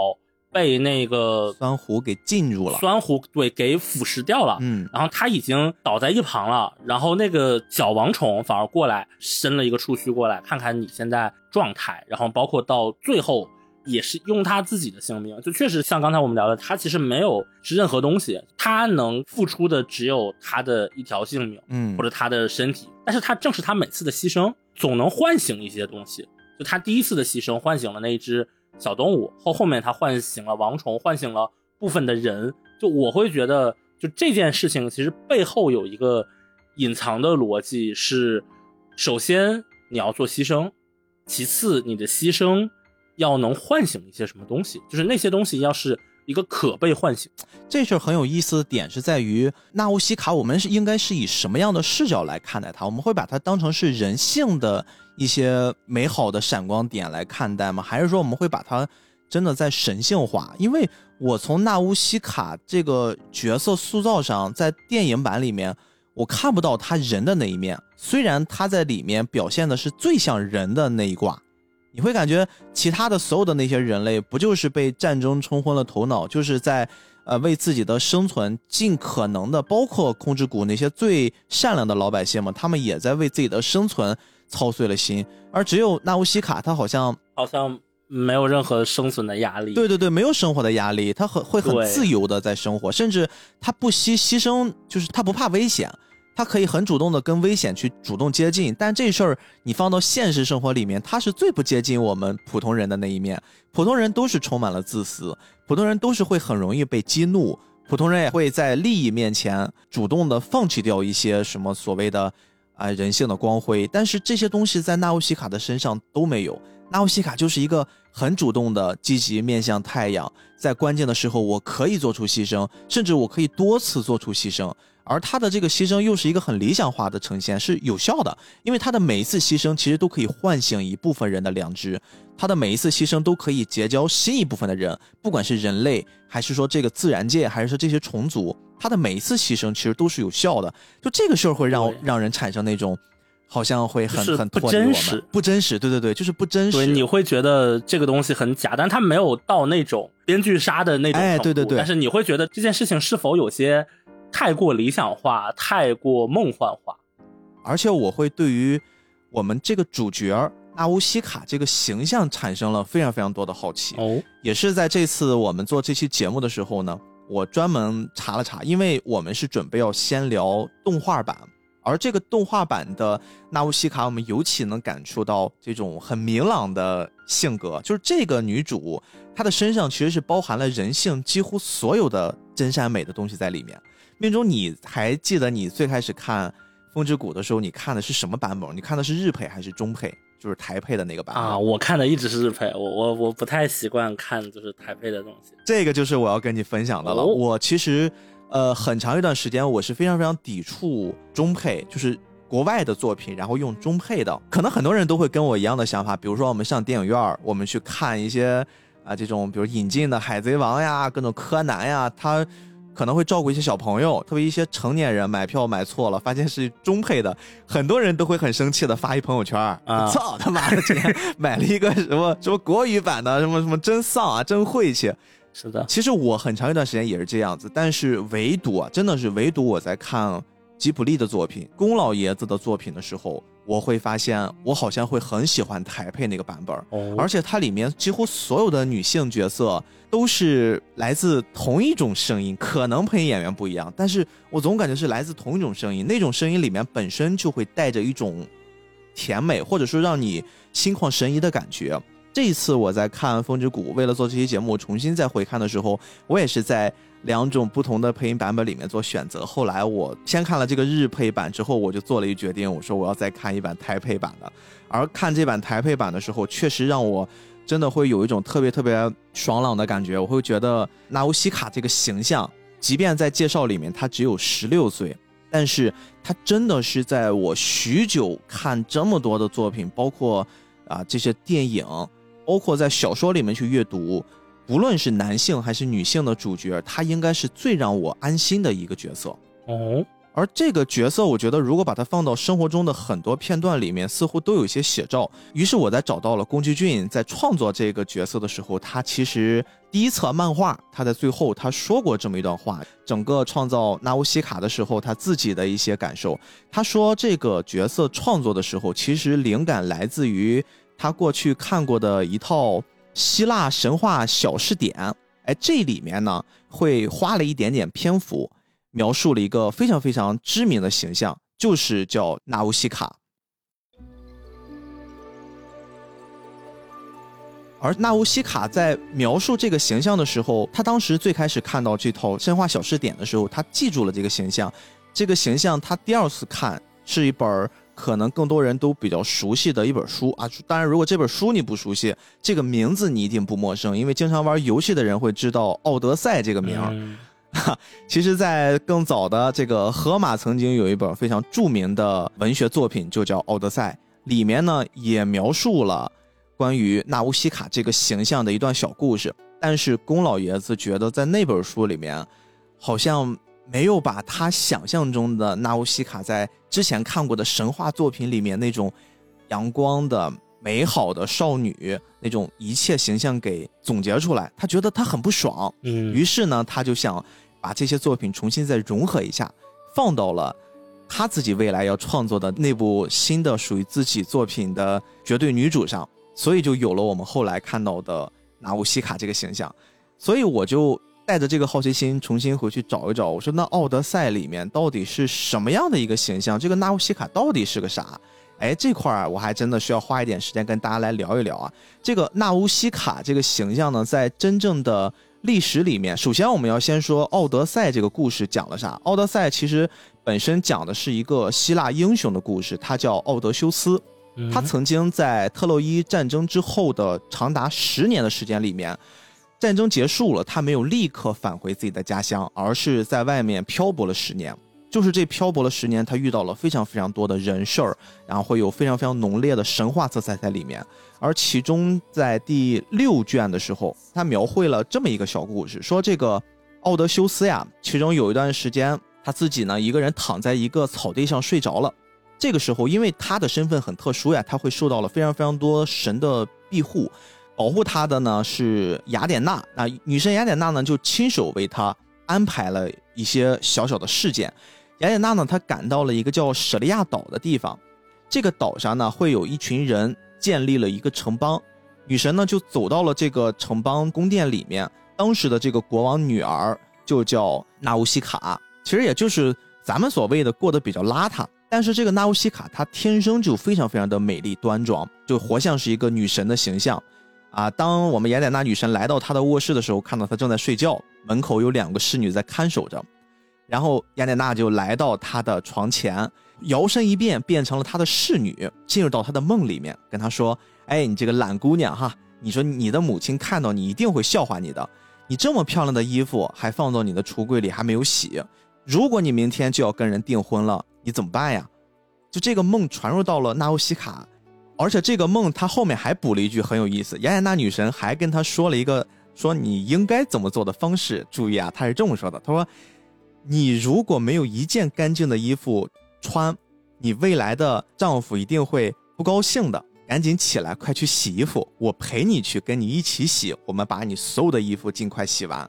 被那个酸壶给浸住了，酸壶对给腐蚀掉了。嗯，然后他已经倒在一旁了，然后那个小王虫反而过来伸了一个触须过来，看看你现在状态，然后包括到最后也是用他自己的性命，就确实像刚才我们聊的，他其实没有是任何东西，他能付出的只有他的一条性命，嗯或者他的身体，但是他正是他每次的牺牲，总能唤醒一些东西。就他第一次的牺牲唤醒了那一只小动物，后后面他唤醒了王虫，唤醒了部分的人。就我会觉得，就这件事情其实背后有一个隐藏的逻辑是：首先你要做牺牲，其次你的牺牲要能唤醒一些什么东西，就是那些东西要是一个可被唤醒。这事儿很有意思的点是在于纳乌西卡，我们是应该是以什么样的视角来看待它？我们会把它当成是人性的一些美好的闪光点来看待吗？还是说我们会把它真的在神性化？因为我从纳乌西卡这个角色塑造上，在电影版里面我看不到他人的那一面，虽然他在里面表现的是最像人的那一挂。你会感觉其他的所有的那些人类，不就是被战争冲昏了头脑，就是在呃为自己的生存尽可能的，包括控制谷那些最善良的老百姓们，他们也在为自己的生存操碎了心，而只有纳乌西卡，他好像好像没有任何生存的压力。对对对，没有生活的压力，他很会很自由的在生活，甚至他不惜牺牲，就是他不怕危险，他可以很主动的跟危险去主动接近。但这事儿你放到现实生活里面，他是最不接近我们普通人的那一面。普通人都是充满了自私，普通人都是会很容易被激怒，普通人也会在利益面前主动的放弃掉一些什么所谓的啊、人性的光辉。但是这些东西在纳乌西卡的身上都没有。纳乌西卡就是一个很主动的、积极面向太阳，在关键的时候我可以做出牺牲，甚至我可以多次做出牺牲。而他的这个牺牲又是一个很理想化的呈现，是有效的，因为他的每一次牺牲其实都可以唤醒一部分人的良知，他的每一次牺牲都可以结交新一部分的人，不管是人类，还是说这个自然界，还是说这些虫族，他的每一次牺牲其实都是有效的。就这个事儿会让让人产生那种。好像会很就是不很脱离我们真实不真实，对对对，就是不真实。对，你会觉得这个东西很假，但他没有到那种编剧杀的那种程度。哎对对对但是你会觉得这件事情是否有些太过理想化、太过梦幻化？而且我会对于我们这个主角纳乌西卡这个形象产生了非常非常多的好奇。哦，也是在这次我们做这期节目的时候呢，我专门查了查，因为我们是准备要先聊动画版，而这个动画版的纳乌西卡，我们尤其能感受到这种很明朗的性格，就是这个女主她的身上其实是包含了人性几乎所有的真善美的东西在里面。命中，你还记得你最开始看《风之谷》的时候，你看的是什么版本？你看的是日配还是中配？就是台配的那个版本啊，我看的一直是日配，我我我不太习惯看就是台配的东西。这个就是我要跟你分享的了。哦我其实，呃，很长一段时间我是非常非常抵触中配，就是国外的作品，然后用中配的。可能很多人都会跟我一样的想法，比如说我们上电影院，我们去看一些啊、这种，比如引进的《海贼王》呀，各种柯南呀，它。可能会照顾一些小朋友，特别一些成年人买票买错了，发现是中配的，很多人都会很生气的发一朋友圈儿啊操他妈的，今天买了一个什么 <laughs> 什么国语版的，什么什么真丧啊，真晦气。是的，其实我很长一段时间也是这样子，但是唯独啊，真的是唯独我在看吉卜力的作品、宫老爷子的作品的时候，我会发现我好像会很喜欢台配那个版本而且它里面几乎所有的女性角色都是来自同一种声音，可能配音演员不一样，但是我总感觉是来自同一种声音，那种声音里面本身就会带着一种甜美，或者说让你心旷神怡的感觉。这一次我在看《风之谷》，为了做这期节目，重新再回看的时候，我也是在两种不同的配音版本里面做选择。后来我先看了这个日配版之后，我就做了一决定，我说我要再看一版台配版的。而看这版台配版的时候，确实让我真的会有一种特别特别爽朗的感觉。我会觉得纳乌西卡这个形象，即便在介绍里面他只有十六岁，但是他真的是在我许久看这么多的作品，包括啊这些电影，包括在小说里面去阅读，不论是男性还是女性的主角，他应该是最让我安心的一个角色。哦，而这个角色，我觉得如果把它放到生活中的很多片段里面，似乎都有一些写照。于是我在找到了宫崎骏在创作这个角色的时候，他其实第一册漫画，他在最后他说过这么一段话：整个创造纳乌西卡的时候，他自己的一些感受。他说这个角色创作的时候，其实灵感来自于他过去看过的一套希腊神话小视点。哎，这里面呢会花了一点点篇幅。描述了一个非常非常知名的形象，就是叫纳乌西卡。而纳乌西卡在描述这个形象的时候，他当时最开始看到这套神话小视点的时候，他记住了这个形象。这个形象他第二次看是一本可能更多人都比较熟悉的一本书啊。当然，如果这本书你不熟悉，这个名字你一定不陌生，因为经常玩游戏的人会知道《奥德赛》这个名儿。哈，<laughs> 其实，在更早的这个荷马曾经有一本非常著名的文学作品，就叫《奥德赛》，里面呢也描述了关于纳乌西卡这个形象的一段小故事。但是宫老爷子觉得，在那本书里面，好像没有把他想象中的纳乌西卡在之前看过的神话作品里面那种阳光的、美好的少女那种一切形象给总结出来。他觉得他很不爽，嗯，于是呢，他就想。把这些作品重新再融合一下，放到了他自己未来要创作的那部新的属于自己作品的绝对女主上，所以就有了我们后来看到的纳乌西卡这个形象。所以我就带着这个好奇心重新回去找一找，我说那奥德赛里面到底是什么样的一个形象？这个纳乌西卡到底是个啥？哎，这块儿我还真的需要花一点时间跟大家来聊一聊啊。这个纳乌西卡这个形象呢，在真正的。历史里面，首先我们要先说《奥德赛》这个故事讲了啥？《奥德赛》其实本身讲的是一个希腊英雄的故事，他叫奥德修斯。他曾经在特洛伊战争之后的长达十年的时间里面，战争结束了，他没有立刻返回自己的家乡，而是在外面漂泊了十年。就是这漂泊了十年，他遇到了非常非常多的人事儿，然后会有非常非常浓烈的神话色彩在里面。而其中在第六卷的时候，他描绘了这么一个小故事，说这个奥德修斯呀，其中有一段时间他自己呢一个人躺在一个草地上睡着了。这个时候，因为他的身份很特殊呀，他会受到了非常非常多神的庇护，保护他的呢是雅典娜。那女神雅典娜呢就亲手为他安排了一些小小的事件。雅典娜呢，她赶到了一个叫舍利亚岛的地方，这个岛上呢，会有一群人建立了一个城邦，女神呢就走到了这个城邦宫殿里面，当时的这个国王女儿就叫纳乌西卡，其实也就是咱们所谓的过得比较邋遢，但是这个纳乌西卡她天生就非常非常的美丽端庄，就活像是一个女神的形象，啊，当我们雅典娜女神来到她的卧室的时候，看到她正在睡觉，门口有两个侍女在看守着。然后雅典娜就来到他的床前，摇身一变变成了他的侍女，进入到他的梦里面，跟他说：“哎，你这个懒姑娘哈，你说你的母亲看到你一定会笑话你的。你这么漂亮的衣服还放到你的橱柜里还没有洗，如果你明天就要跟人订婚了，你怎么办呀？”就这个梦传入到了纳乌西卡，而且这个梦他后面还补了一句很有意思，雅典娜女神还跟他说了一个说你应该怎么做的方式。注意啊，他是这么说的，他说。你如果没有一件干净的衣服穿，你未来的丈夫一定会不高兴的。赶紧起来，快去洗衣服，我陪你去，跟你一起洗。我们把你所有的衣服尽快洗完。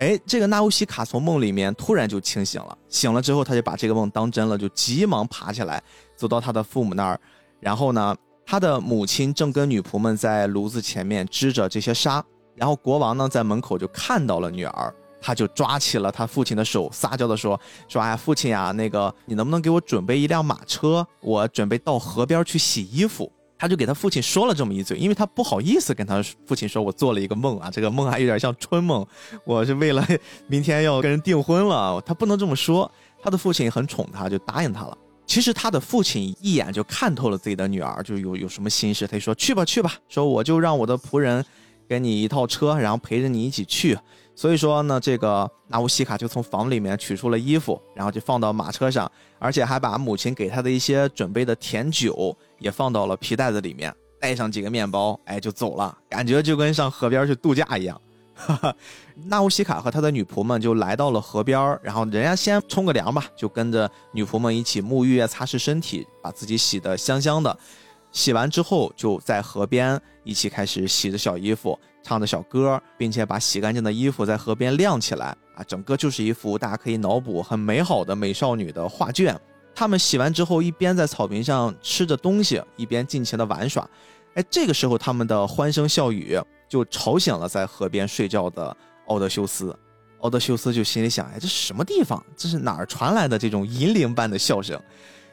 哎，这个纳乌西卡从梦里面突然就清醒了，醒了之后，他就把这个梦当真了，就急忙爬起来，走到他的父母那儿。然后呢，他的母亲正跟女仆们在炉子前面织着这些纱，然后国王呢在门口就看到了女儿。他就抓起了他父亲的手，撒娇的说：“说哎，父亲呀，那个你能不能给我准备一辆马车？我准备到河边去洗衣服。”他就给他父亲说了这么一嘴，因为他不好意思跟他父亲说：“我做了一个梦啊，这个梦还有点像春梦，我是为了明天要跟人订婚了。”他不能这么说。他的父亲很宠他，就答应他了。其实他的父亲一眼就看透了自己的女儿，就有有什么心事，他就说：“去吧，去吧，说我就让我的仆人给你一套车，然后陪着你一起去。”所以说呢，这个纳乌西卡就从房里面取出了衣服，然后就放到马车上，而且还把母亲给他的一些准备的甜酒也放到了皮袋子里面，带上几个面包，哎，就走了，感觉就跟上河边去度假一样。哈纳乌西卡和他的女仆们就来到了河边，然后人家先冲个凉吧，就跟着女仆们一起沐浴啊、擦拭身体，把自己洗得香香的。洗完之后，就在河边一起开始洗着小衣服，唱着小歌，并且把洗干净的衣服在河边晾起来啊，整个就是一幅大家可以脑补很美好的美少女的画卷。他们洗完之后，一边在草坪上吃着东西，一边尽情的玩耍。哎，这个时候他们的欢声笑语就吵醒了在河边睡觉的奥德修斯。奥德修斯就心里想：哎，这什么地方？这是哪儿传来的这种银铃般的笑声？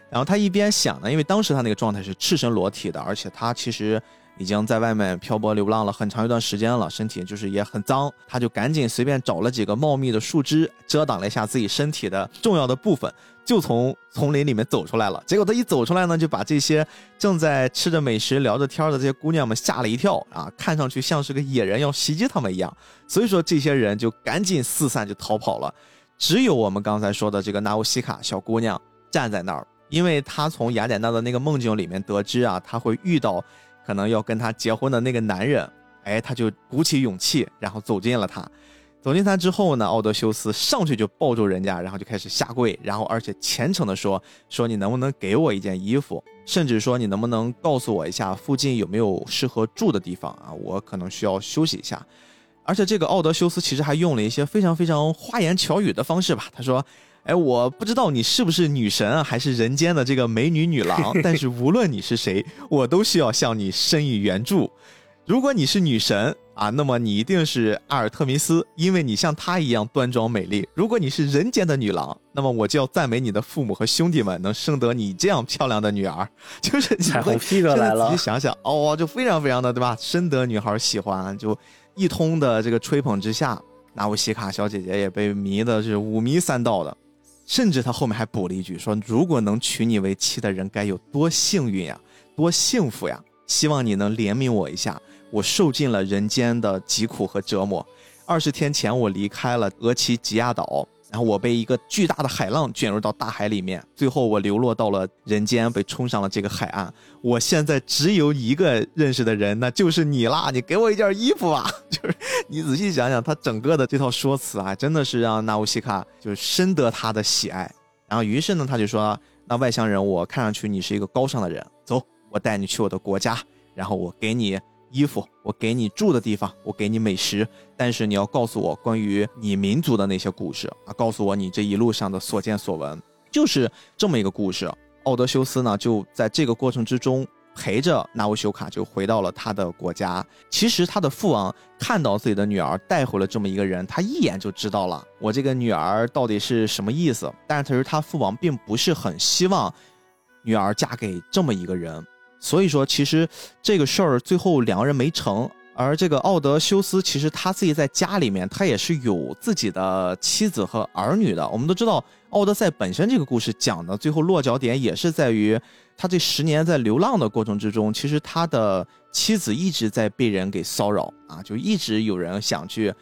然后他一边想呢，因为当时他那个状态是赤身裸体的，而且他其实。已经在外面漂泊流浪了很长一段时间了，身体就是也很脏，他就赶紧随便找了几个茂密的树枝，遮挡了一下自己身体的重要的部分，就从丛林里面走出来了。结果他一走出来呢，就把这些正在吃着美食、聊着天的这些姑娘们吓了一跳啊，看上去像是个野人要袭击他们一样。所以说这些人就赶紧四散就逃跑了，只有我们刚才说的这个纳乌西卡小姑娘站在那儿，因为她从雅典娜的那个梦境里面得知啊，她会遇到。可能要跟她结婚的那个男人，哎，他就鼓起勇气，然后走进了他。走进他之后呢，奥德修斯上去就抱住人家，然后就开始下跪，然后而且虔诚的说：“说你能不能给我一件衣服，甚至说你能不能告诉我一下附近有没有适合住的地方啊？我可能需要休息一下。”而且这个奥德修斯其实还用了一些非常非常花言巧语的方式吧，他说。哎，我不知道你是不是女神啊，还是人间的这个美女女郎。<laughs> 但是无论你是谁，我都需要向你伸以援助。如果你是女神啊，那么你一定是阿尔特弥斯，因为你像她一样端庄美丽。如果你是人间的女郎，那么我就要赞美你的父母和兄弟们能生得你这样漂亮的女儿。<laughs> 就是彩虹屁都来了，仔细想想哦，就非常非常的对吧？深得女孩喜欢，就一通的这个吹捧之下，纳乌西卡小姐姐也被迷的是五迷三道的。甚至她后面还补了一句说：“如果能娶你为妻的人该有多幸运呀，多幸福呀！希望你能怜悯我一下，我受尽了人间的疾苦和折磨。二十天前我离开了俄奇吉亚岛。”然后我被一个巨大的海浪卷入到大海里面，最后我流落到了人间，被冲上了这个海岸。我现在只有一个认识的人，那就是你啦！你给我一件衣服吧。<laughs> 就是你仔细想想，他整个的这套说辞啊，真的是让纳乌西卡就深得他的喜爱。然后于是呢，他就说：“那外乡人，我看上去你是一个高尚的人，走，我带你去我的国家，然后我给你。”衣服，我给你住的地方，我给你美食，但是你要告诉我关于你民族的那些故事啊，告诉我你这一路上的所见所闻，就是这么一个故事。奥德修斯呢，就在这个过程之中陪着纳乌修卡，就回到了他的国家。其实他的父王看到自己的女儿带回了这么一个人，他一眼就知道了我这个女儿到底是什么意思。但是其实他父王并不是很希望女儿嫁给这么一个人。所以说，其实这个事儿最后两个人没成。而这个奥德修斯，其实他自己在家里面，他也是有自己的妻子和儿女的。我们都知道，《奥德赛》本身这个故事讲的最后落脚点，也是在于他这十年在流浪的过程之中，其实他的妻子一直在被人给骚扰啊，就一直有人想去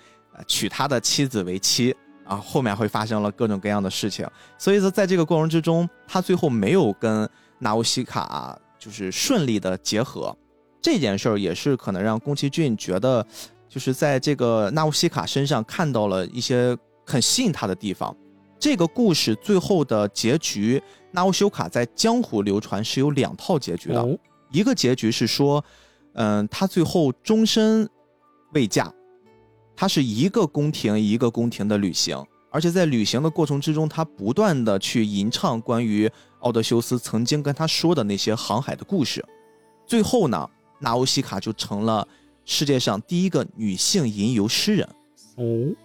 娶他的妻子为妻啊，后面会发生了各种各样的事情。所以说，在这个过程之中，他最后没有跟纳乌西卡。就是顺利的结合，这件事儿也是可能让宫崎骏觉得，就是在这个纳乌西卡身上看到了一些很吸引他的地方。这个故事最后的结局，纳乌修卡在江湖流传是有两套结局的，一个结局是说，嗯，他最后终身未嫁，他是一个宫廷一个宫廷的旅行。而且在旅行的过程之中，他不断的去吟唱关于奥德修斯曾经跟他说的那些航海的故事。最后呢，纳乌西卡就成了世界上第一个女性吟游诗人。哦，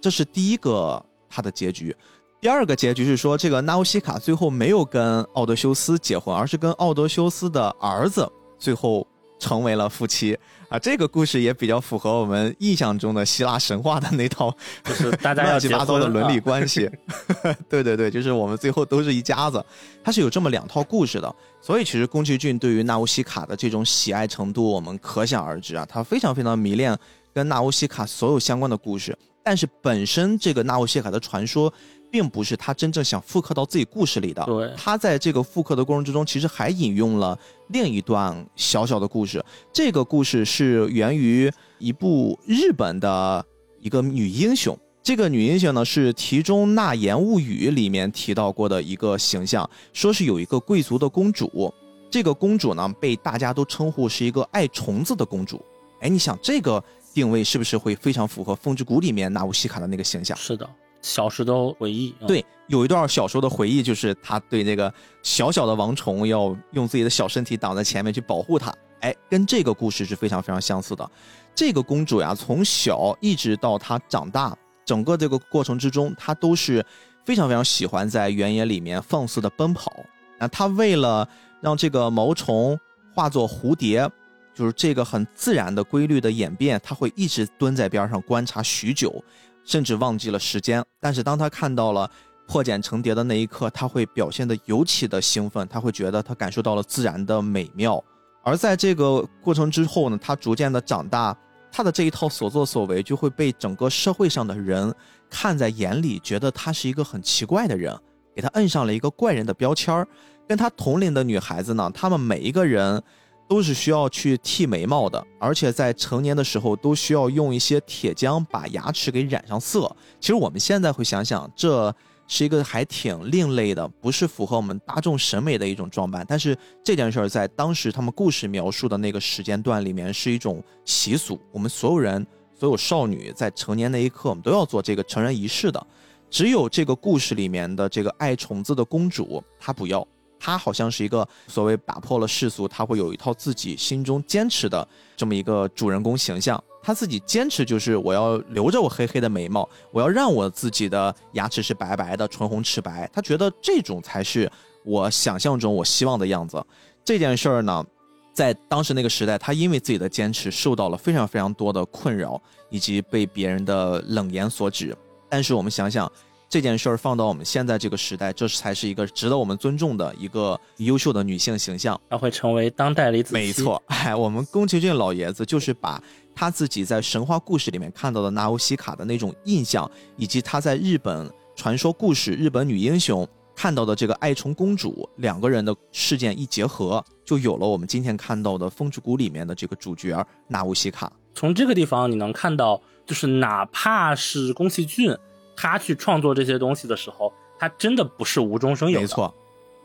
这是第一个他的结局。第二个结局是说，这个纳乌西卡最后没有跟奥德修斯结婚，而是跟奥德修斯的儿子最后成为了夫妻。啊，这个故事也比较符合我们印象中的希腊神话的那套，就是大家 <laughs> 乱七八糟的伦理关系。<laughs> 对对对，就是我们最后都是一家子，它是有这么两套故事的。所以其实宫崎骏对于纳乌西卡的这种喜爱程度，我们可想而知啊，他非常非常迷恋跟纳乌西卡所有相关的故事。但是本身这个纳乌西卡的传说。并不是他真正想复刻到自己故事里的。对，他在这个复刻的过程之中，其实还引用了另一段小小的故事。这个故事是源于一部日本的一个女英雄。这个女英雄呢，是《题中纳言物语》里面提到过的一个形象，说是有一个贵族的公主，这个公主呢被大家都称呼是一个爱虫子的公主。哎，你想这个定位是不是会非常符合《风之谷》里面纳乌西卡的那个形象？是的，小时的回忆。对，有一段小时候的回忆，就是他对那个小小的王虫要用自己的小身体挡在前面去保护它。哎，跟这个故事是非常非常相似的。这个公主呀，从小一直到她长大。整个这个过程之中，她都是非常非常喜欢在原野里面放肆的奔跑。那她为了让这个毛虫化作蝴蝶，就是这个很自然的规律的演变，她会一直蹲在边上观察许久，甚至忘记了时间。但是当他看到了破茧成蝶的那一刻，他会表现得尤其的兴奋，他会觉得他感受到了自然的美妙。而在这个过程之后呢，他逐渐的长大。他的这一套所作所为就会被整个社会上的人看在眼里，觉得他是一个很奇怪的人，给他摁上了一个怪人的标签儿。跟他同龄的女孩子呢，她们每一个人都是需要去剃眉毛的，而且在成年的时候都需要用一些铁浆把牙齿给染上色。其实我们现在会想想这。是一个还挺另类的，不是符合我们大众审美的一种装扮。但是这件事儿在当时他们故事描述的那个时间段里面是一种习俗，我们所有人、所有少女在成年那一刻，我们都要做这个成人仪式的。只有这个故事里面的这个爱虫子的公主，她不要，他好像是一个所谓打破了世俗，他会有一套自己心中坚持的这么一个主人公形象。他自己坚持就是我要留着我黑黑的眉毛，我要让我自己的牙齿是白白的，唇红齿白。他觉得这种才是我想象中我希望的样子。这件事儿呢，在当时那个时代，他因为自己的坚持受到了非常非常多的困扰，以及被别人的冷言所指。但是我们想想。这件事儿放到我们现在这个时代，这才是一个值得我们尊重的一个优秀的女性形象。她会成为当代李子没错，哎，我们宫崎骏老爷子就是把他自己在神话故事里面看到的纳乌西卡的那种印象，以及他在日本传说故事、日本女英雄看到的这个爱虫公主两个人的事件一结合，就有了我们今天看到的《风之谷》里面的这个主角纳乌西卡。从这个地方你能看到，就是哪怕是宫崎骏。他去创作这些东西的时候，他真的不是无中生有，没错，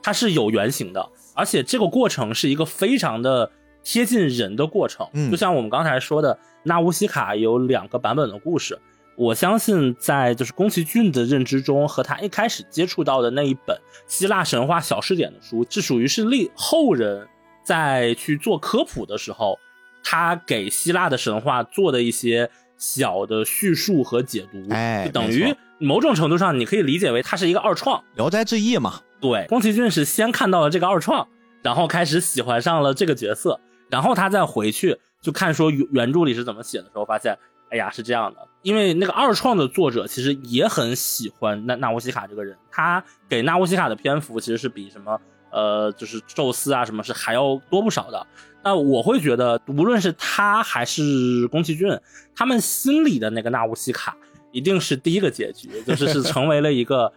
他是有原型的，而且这个过程是一个非常的贴近人的过程。嗯，就像我们刚才说的，纳乌西卡有两个版本的故事，我相信在就是宫崎骏的认知中，和他一开始接触到的那一本希腊神话小试点的书，是属于是立后人在去做科普的时候，他给希腊的神话做的一些。小的叙述和解读，哎，就等于某种程度上，你可以理解为它是一个二创，《聊斋志异》嘛。对，宫崎骏是先看到了这个二创，然后开始喜欢上了这个角色，然后他再回去就看说原原著里是怎么写的时候，发现，哎呀，是这样的。因为那个二创的作者其实也很喜欢纳纳乌西卡这个人，他给纳乌西卡的篇幅其实是比什么。呃，就是宙斯啊，什么是还要多不少的。那我会觉得，无论是他还是宫崎骏，他们心里的那个纳乌西卡，一定是第一个结局，就是是成为了一个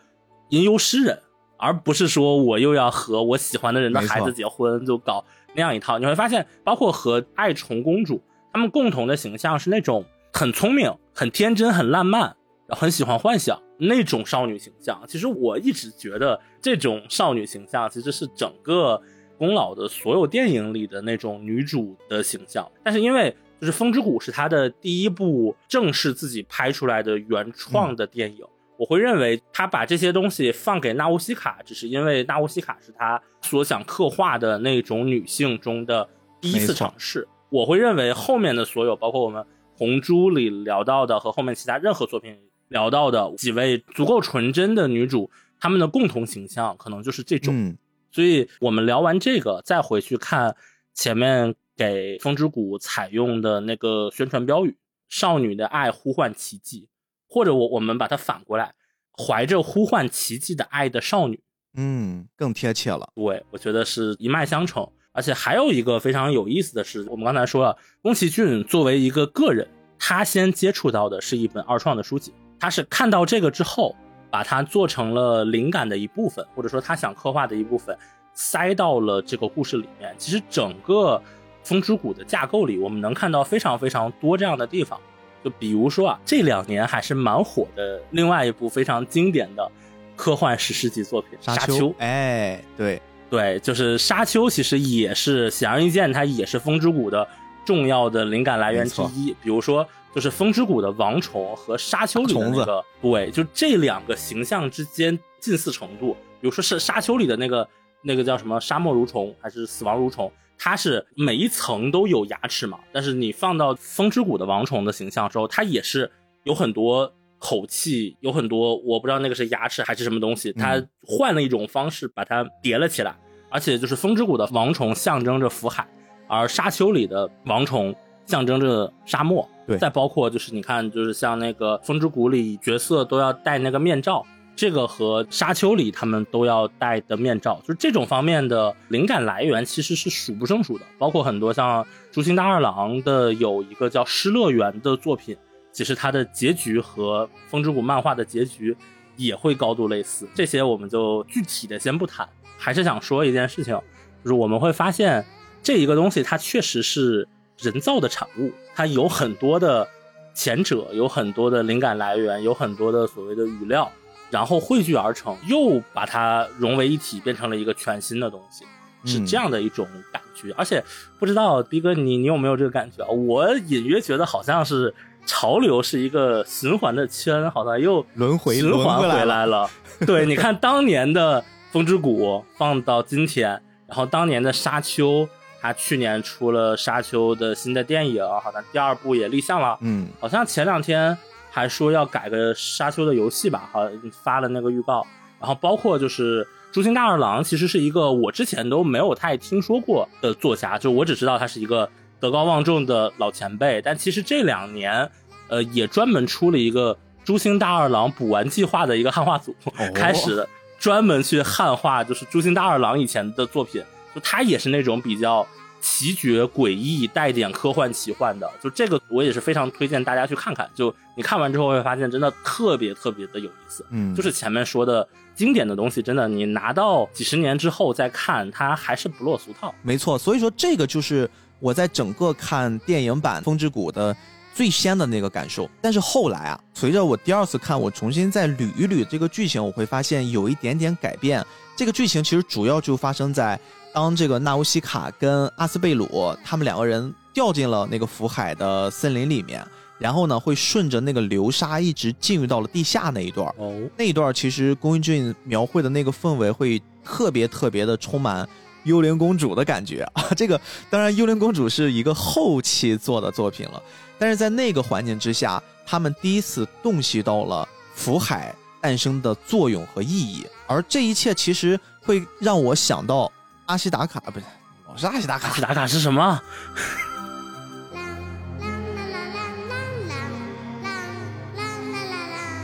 吟游诗人，而不是说我又要和我喜欢的人的孩子结婚，就搞那样一套。你会发现，包括和爱宠公主，他们共同的形象是那种很聪明、很天真、很浪漫。很喜欢幻想那种少女形象，其实我一直觉得这种少女形象其实是整个宫老的所有电影里的那种女主的形象。但是因为就是《风之谷》是他的第一部正式自己拍出来的原创的电影，我会认为他把这些东西放给纳乌西卡，只是因为纳乌西卡是他所想刻画的那种女性中的第一次尝试。我会认为后面的所有，包括我们《红猪》里聊到的和后面其他任何作品。聊到的几位足够纯真的女主，她们的共同形象可能就是这种。所以，我们聊完这个，再回去看前面给《风之谷》采用的那个宣传标语：“少女的爱呼唤奇迹”，或者我我们把它反过来，“怀着呼唤奇迹的爱的少女”。嗯，更贴切了。对，我觉得是一脉相承。而且还有一个非常有意思的是，我们刚才说了，宫崎骏作为一个个人，他先接触到的是一本二创的书籍。他是看到这个之后，把它做成了灵感的一部分，或者说他想刻画的一部分，塞到了这个故事里面。其实整个《风之谷》的架构里，我们能看到非常非常多这样的地方。就比如说啊，这两年还是蛮火的，另外一部非常经典的科幻史诗级作品《沙丘》。哎，对对，就是《沙丘》，其实也是显而易见，它也是《风之谷》的重要的灵感来源之一。比如说，就是《风之谷》的王虫和《沙丘》里的那个，部位，就这两个形象之间近似程度。比如说是《沙丘》里的那个那个叫什么沙漠蠕虫还是死亡蠕虫？它是每一层都有牙齿嘛，但是你放到风之谷的王虫的形象之后，它也是有很多口气，有很多我不知道那个是牙齿还是什么东西，它换了一种方式把它叠了起来。而且就是风之谷的王虫象征着福海，而沙丘里的王虫象征着沙漠。对，再包括就是你看，就是像那个风之谷里角色都要戴那个面罩。这个和沙丘里他们都要戴的面罩，就是这种方面的灵感来源其实是数不胜数的，包括很多像竹心大二郎的有一个叫《失乐园》的作品，其实它的结局和风之谷漫画的结局也会高度类似。这些我们就具体的先不谈，还是想说一件事情，就是我们会发现这一个东西它确实是人造的产物，它有很多的前者，有很多的灵感来源，有很多的所谓的语料。然后汇聚而成，又把它融为一体，变成了一个全新的东西，是这样的一种感觉。而且不知道逼哥你你有没有这个感觉啊？我隐约觉得好像是潮流是一个循环的圈，好像又轮回循环回来了。<laughs> 对，你看当年的风之谷放到今天，然后当年的沙丘，它去年出了沙丘的新的电影，好像第二部也立项了。嗯，好像前两天。还说要改个沙丘的游戏吧，好发了那个预告，然后包括就是朱星大二郎，其实是一个我之前都没有太听说过的作家，就我只知道他是一个德高望重的老前辈，但其实这两年，呃，也专门出了一个朱星大二郎补完计划的一个汉化组，<laughs> 开始专门去汉化，就是朱星大二郎以前的作品，就它也是那种比较。奇绝诡异，带点科幻奇幻的，就这个我也是非常推荐大家去看看。就你看完之后会发现，真的特别特别的有意思。嗯，就是前面说的经典的东西，真的你拿到几十年之后再看，它还是不落俗套。没错，所以说这个就是我在整个看电影版《风之谷》的最先的那个感受。但是后来啊，随着我第二次看，我重新再捋一捋这个剧情，我会发现有一点点改变。这个剧情其实主要就发生在。当这个纳乌西卡跟阿斯贝鲁他们两个人掉进了那个福海的森林里面，然后呢，会顺着那个流沙一直进入到了地下那一段哦，那一段其实宫崎骏描绘的那个氛围会特别特别的充满幽灵公主的感觉 <laughs> 啊。这个当然，幽灵公主是一个后期做的作品了，但是在那个环境之下，他们第一次洞悉到了福海诞生的作用和意义，而这一切其实会让我想到。阿西达卡不是，我是阿西达卡。阿西达卡是什么？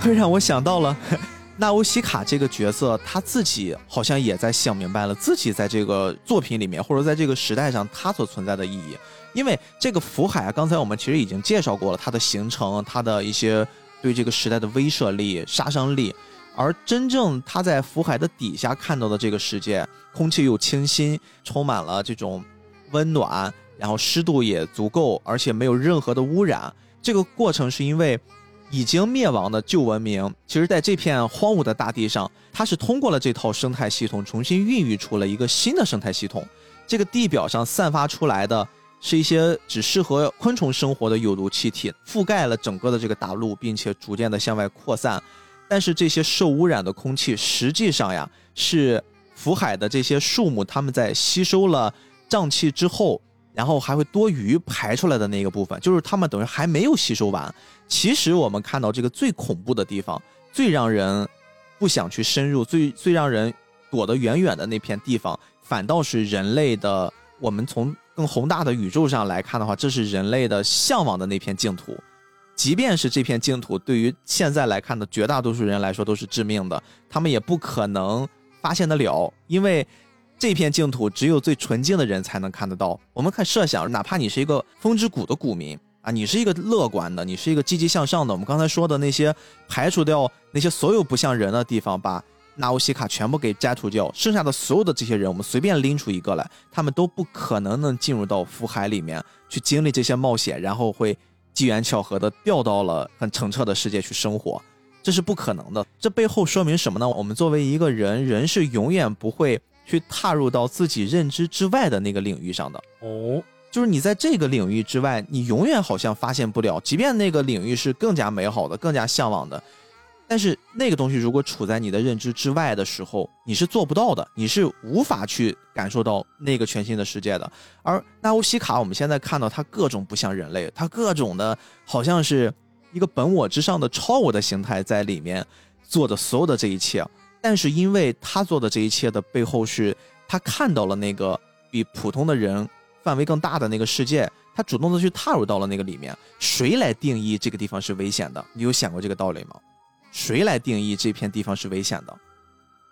会 <laughs> 让我想到了 <laughs> 纳乌西卡这个角色，他自己好像也在想明白了自己在这个作品里面，或者在这个时代上他所存在的意义。因为这个福海啊，刚才我们其实已经介绍过了，它的形成，它的一些对这个时代的威慑力、杀伤力。而真正他在福海的底下看到的这个世界，空气又清新，充满了这种温暖，然后湿度也足够，而且没有任何的污染。这个过程是因为已经灭亡的旧文明，其实在这片荒芜的大地上，它是通过了这套生态系统，重新孕育出了一个新的生态系统。这个地表上散发出来的是一些只适合昆虫生活的有毒气体，覆盖了整个的这个大陆，并且逐渐的向外扩散。但是这些受污染的空气，实际上呀，是福海的这些树木，它们在吸收了瘴气之后，然后还会多余排出来的那个部分，就是它们等于还没有吸收完。其实我们看到这个最恐怖的地方，最让人不想去深入，最最让人躲得远远的那片地方，反倒是人类的。我们从更宏大的宇宙上来看的话，这是人类的向往的那片净土。即便是这片净土，对于现在来看的绝大多数人来说都是致命的，他们也不可能发现得了，因为这片净土只有最纯净的人才能看得到。我们看设想，哪怕你是一个风之谷的股民啊，你是一个乐观的，你是一个积极向上的，我们刚才说的那些排除掉那些所有不像人的地方，把纳乌西卡全部给摘除掉，剩下的所有的这些人，我们随便拎出一个来，他们都不可能能进入到福海里面去经历这些冒险，然后会。机缘巧合的掉到了很澄澈的世界去生活，这是不可能的。这背后说明什么呢？我们作为一个人，人是永远不会去踏入到自己认知之外的那个领域上的。哦，就是你在这个领域之外，你永远好像发现不了，即便那个领域是更加美好的、更加向往的。但是那个东西如果处在你的认知之外的时候，你是做不到的，你是无法去感受到那个全新的世界的。而纳乌西卡，我们现在看到它各种不像人类，它各种的好像是一个本我之上的超我的形态在里面做的所有的这一切。但是因为他做的这一切的背后是他看到了那个比普通的人范围更大的那个世界，他主动的去踏入到了那个里面。谁来定义这个地方是危险的？你有想过这个道理吗？谁来定义这片地方是危险的？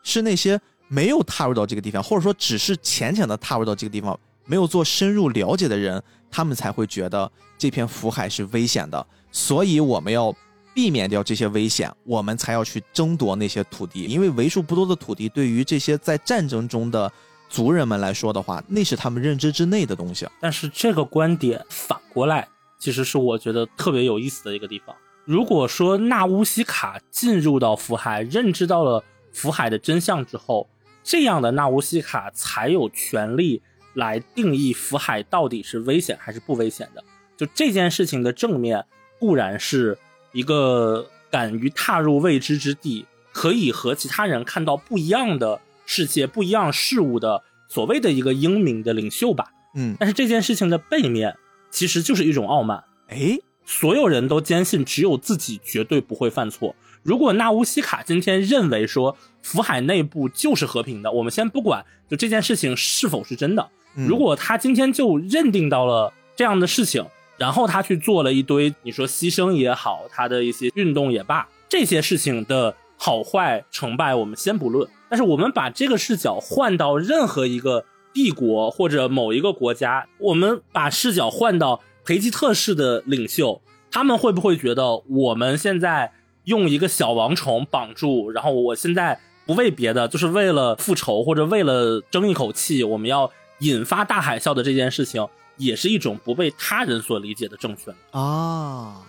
是那些没有踏入到这个地方，或者说只是浅浅的踏入到这个地方，没有做深入了解的人，他们才会觉得这片福海是危险的。所以我们要避免掉这些危险，我们才要去争夺那些土地，因为为数不多的土地对于这些在战争中的族人们来说的话，那是他们认知之内的东西。但是这个观点反过来，其实是我觉得特别有意思的一个地方。如果说纳乌西卡进入到福海，认知到了福海的真相之后，这样的纳乌西卡才有权利来定义福海到底是危险还是不危险的。就这件事情的正面固然是一个敢于踏入未知之地，可以和其他人看到不一样的世界、不一样事物的所谓的一个英明的领袖吧。嗯，但是这件事情的背面其实就是一种傲慢。哎。所有人都坚信只有自己绝对不会犯错。如果纳乌西卡今天认为说福海内部就是和平的，我们先不管就这件事情是否是真的。如果他今天就认定到了这样的事情，然后他去做了一堆你说牺牲也好，他的一些运动也罢，这些事情的好坏成败我们先不论。但是我们把这个视角换到任何一个帝国或者某一个国家，我们把视角换到。培吉特式的领袖，他们会不会觉得我们现在用一个小王虫绑住，然后我现在不为别的，就是为了复仇或者为了争一口气，我们要引发大海啸的这件事情，也是一种不被他人所理解的政权啊？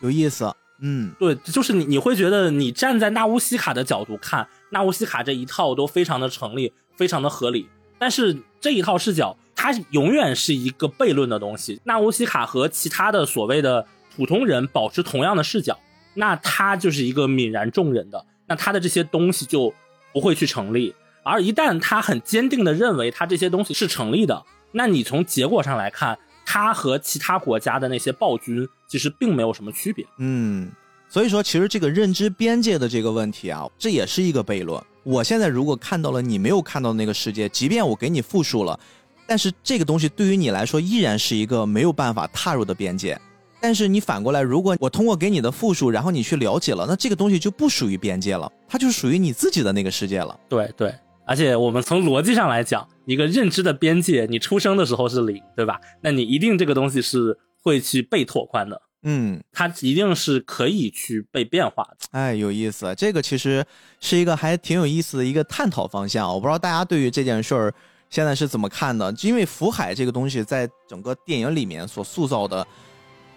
有意思，嗯，对，就是你你会觉得你站在纳乌西卡的角度看，纳乌西卡这一套都非常的成立，非常的合理，但是这一套视角。它永远是一个悖论的东西。纳乌西卡和其他的所谓的普通人保持同样的视角，那他就是一个泯然众人的，那他的这些东西就不会去成立。而一旦他很坚定的认为他这些东西是成立的，那你从结果上来看，他和其他国家的那些暴君其实并没有什么区别。嗯，所以说其实这个认知边界的这个问题啊，这也是一个悖论。我现在如果看到了你没有看到的那个世界，即便我给你复述了。但是这个东西对于你来说依然是一个没有办法踏入的边界。但是你反过来，如果我通过给你的复述，然后你去了解了，那这个东西就不属于边界了，它就属于你自己的那个世界了。对对，而且我们从逻辑上来讲，一个认知的边界，你出生的时候是零，对吧？那你一定这个东西是会去被拓宽的。嗯，它一定是可以去被变化的。哎，有意思，这个其实是一个还挺有意思的一个探讨方向。我不知道大家对于这件事儿。现在是怎么看的？因为福海这个东西在整个电影里面所塑造的，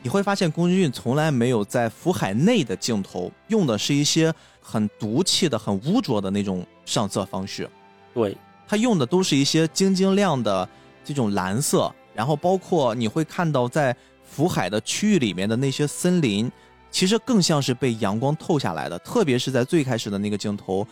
你会发现宫崎骏从来没有在福海内的镜头用的是一些很毒气的、很污浊的那种上色方式。对他用的都是一些晶晶亮的这种蓝色，然后包括你会看到在福海的区域里面的那些森林，其实更像是被阳光透下来的。特别是在最开始的那个镜头，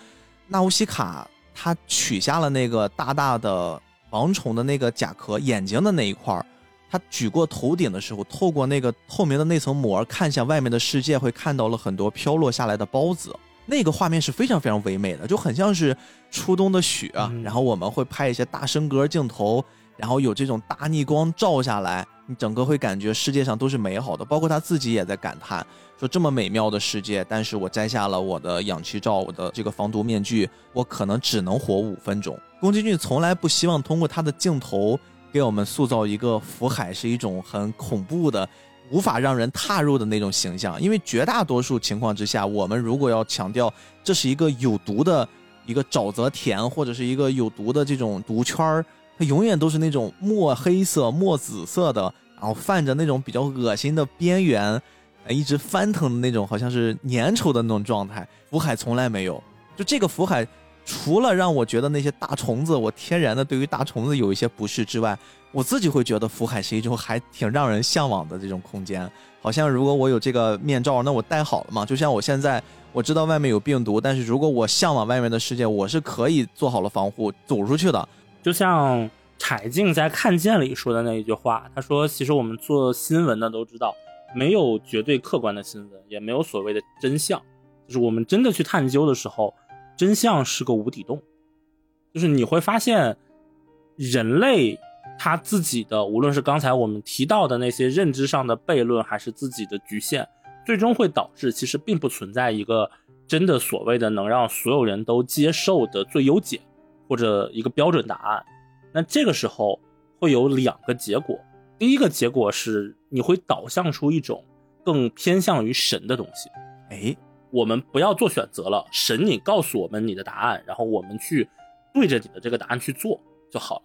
纳乌西卡。他取下了那个大大的王虫的那个甲壳眼睛的那一块儿，他举过头顶的时候，透过那个透明的那层膜看向外面的世界，会看到了很多飘落下来的孢子。那个画面是非常非常唯美的，就很像是初冬的雪。然后我们会拍一些大升格镜头，然后有这种大逆光照下来，你整个会感觉世界上都是美好的。包括他自己也在感叹。说这么美妙的世界，但是我摘下了我的氧气罩，我的这个防毒面具，我可能只能活五分钟。宫崎骏从来不希望通过他的镜头给我们塑造一个福海是一种很恐怖的、无法让人踏入的那种形象，因为绝大多数情况之下，我们如果要强调这是一个有毒的一个沼泽田，或者是一个有毒的这种毒圈儿，它永远都是那种墨黑色、墨紫色的。然后泛着那种比较恶心的边缘，呃一直翻腾的那种，好像是粘稠的那种状态。福海从来没有，就这个福海，除了让我觉得那些大虫子，我天然的对于大虫子有一些不适之外，我自己会觉得福海是一种还挺让人向往的这种空间。好像如果我有这个面罩，那我戴好了嘛？就像我现在我知道外面有病毒，但是如果我向往外面的世界，我是可以做好了防护走出去的。就像柴静在《看见》里说的那一句话，他说：“其实我们做新闻的都知道，没有绝对客观的新闻，也没有所谓的真相。就是我们真的去探究的时候，真相是个无底洞。就是你会发现，人类他自己的，无论是刚才我们提到的那些认知上的悖论，还是自己的局限，最终会导致其实并不存在一个真的所谓的能让所有人都接受的最优解。”或者一个标准答案，那这个时候会有两个结果。第一个结果是你会导向出一种更偏向于神的东西。哎，我们不要做选择了，神你告诉我们你的答案，然后我们去对着你的这个答案去做就好了。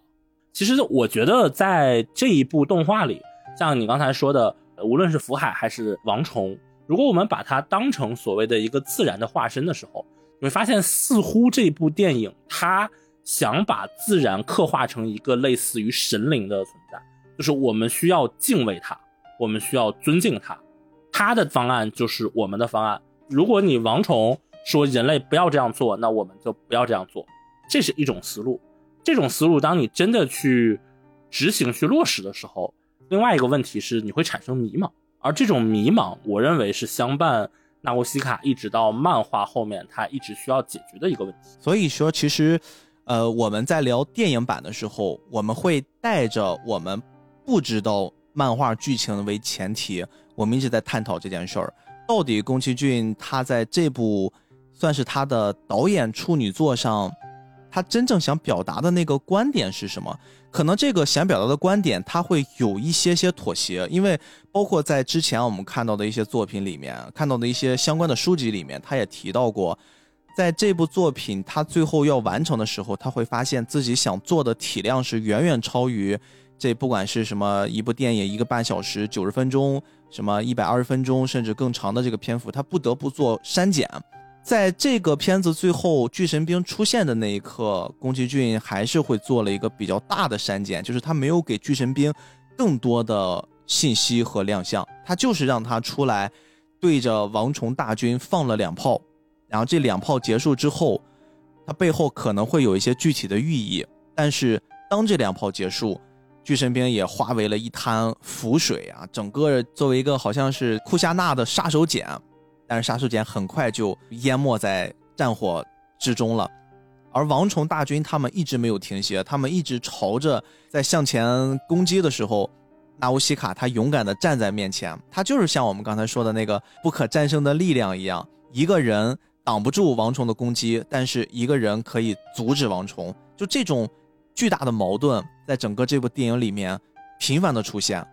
其实我觉得在这一部动画里，像你刚才说的，无论是福海还是王虫，如果我们把它当成所谓的一个自然的化身的时候，你会发现似乎这部电影它。想把自然刻画成一个类似于神灵的存在，就是我们需要敬畏它，我们需要尊敬它。它的方案就是我们的方案。如果你王虫说人类不要这样做，那我们就不要这样做，这是一种思路。这种思路，当你真的去执行、去落实的时候，另外一个问题是你会产生迷茫，而这种迷茫，我认为是相伴纳沃西卡一直到漫画后面，他一直需要解决的一个问题。所以说，其实。呃，我们在聊电影版的时候，我们会带着我们不知道漫画剧情为前提，我们一直在探讨这件事儿。到底宫崎骏他在这部算是他的导演处女作上，他真正想表达的那个观点是什么？可能这个想表达的观点，他会有一些些妥协，因为包括在之前我们看到的一些作品里面，看到的一些相关的书籍里面，他也提到过。在这部作品他最后要完成的时候，他会发现自己想做的体量是远远超于这不管是什么一部电影一个半小时九十分钟，什么一百二十分钟甚至更长的这个篇幅，他不得不做删减。在这个片子最后巨神兵出现的那一刻，宫崎骏还是会做了一个比较大的删减，就是他没有给巨神兵更多的信息和亮相，他就是让他出来对着王虫大军放了两炮。然后这两炮结束之后，它背后可能会有一些具体的寓意。但是当这两炮结束，巨神兵也化为了一滩浮水啊！整个作为一个好像是库夏纳的杀手锏，但是杀手锏很快就淹没在战火之中了。而王虫大军他们一直没有停歇，他们一直朝着在向前攻击的时候，纳乌西卡他勇敢地站在面前，他就是像我们刚才说的那个不可战胜的力量一样，一个人。挡不住王虫的攻击，但是一个人可以阻止王虫。就这种巨大的矛盾，在整个这部电影里面频繁的出现。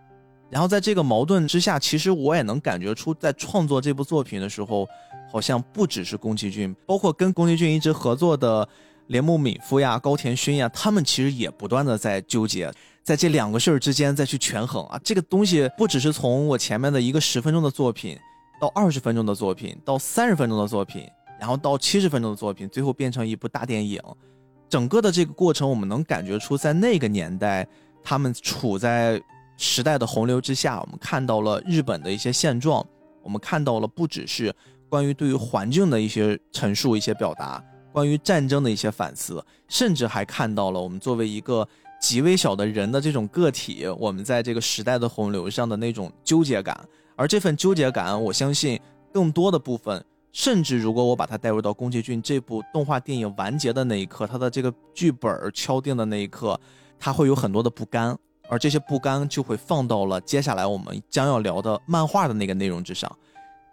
然后在这个矛盾之下，其实我也能感觉出，在创作这部作品的时候，好像不只是宫崎骏，包括跟宫崎骏一直合作的连木敏夫呀、高田勋呀，他们其实也不断的在纠结，在这两个事儿之间再去权衡啊。这个东西不只是从我前面的一个十分钟的作品，到二十分钟的作品，到三十分钟的作品。然后到七十分钟的作品，最后变成一部大电影，整个的这个过程，我们能感觉出，在那个年代，他们处在时代的洪流之下。我们看到了日本的一些现状，我们看到了不只是关于对于环境的一些陈述、一些表达，关于战争的一些反思，甚至还看到了我们作为一个极微小的人的这种个体，我们在这个时代的洪流上的那种纠结感。而这份纠结感，我相信更多的部分。甚至，如果我把它带入到宫崎骏这部动画电影完结的那一刻，他的这个剧本敲定的那一刻，他会有很多的不甘，而这些不甘就会放到了接下来我们将要聊的漫画的那个内容之上。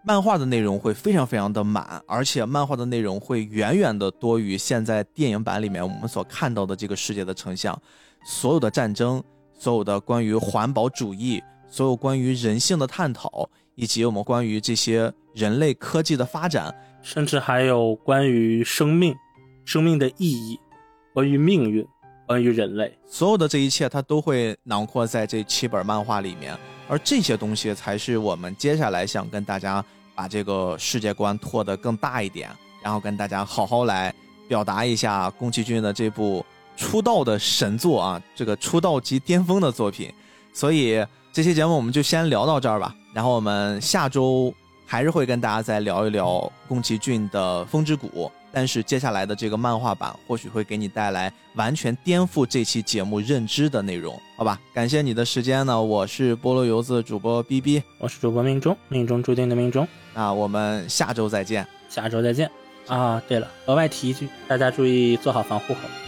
漫画的内容会非常非常的满，而且漫画的内容会远远的多于现在电影版里面我们所看到的这个世界的成像。所有的战争，所有的关于环保主义，所有关于人性的探讨。以及我们关于这些人类科技的发展，甚至还有关于生命、生命的意义，关于命运，关于人类，所有的这一切它都会囊括在这七本漫画里面，而这些东西才是我们接下来想跟大家把这个世界观拓得更大一点，然后跟大家好好来表达一下宫崎骏的这部出道的神作啊，这个出道即巅峰的作品。所以这期节目我们就先聊到这儿吧，然后我们下周还是会跟大家再聊一聊宫崎骏的《风之谷》。但是接下来的这个漫画版或许会给你带来完全颠覆这期节目认知的内容，好吧？感谢你的时间呢，我是菠萝油子主播 B B，我是主播命中，命中注定的命中。那我们下周再见，下周再见。啊，对了，额外提一句，大家注意做好防护好。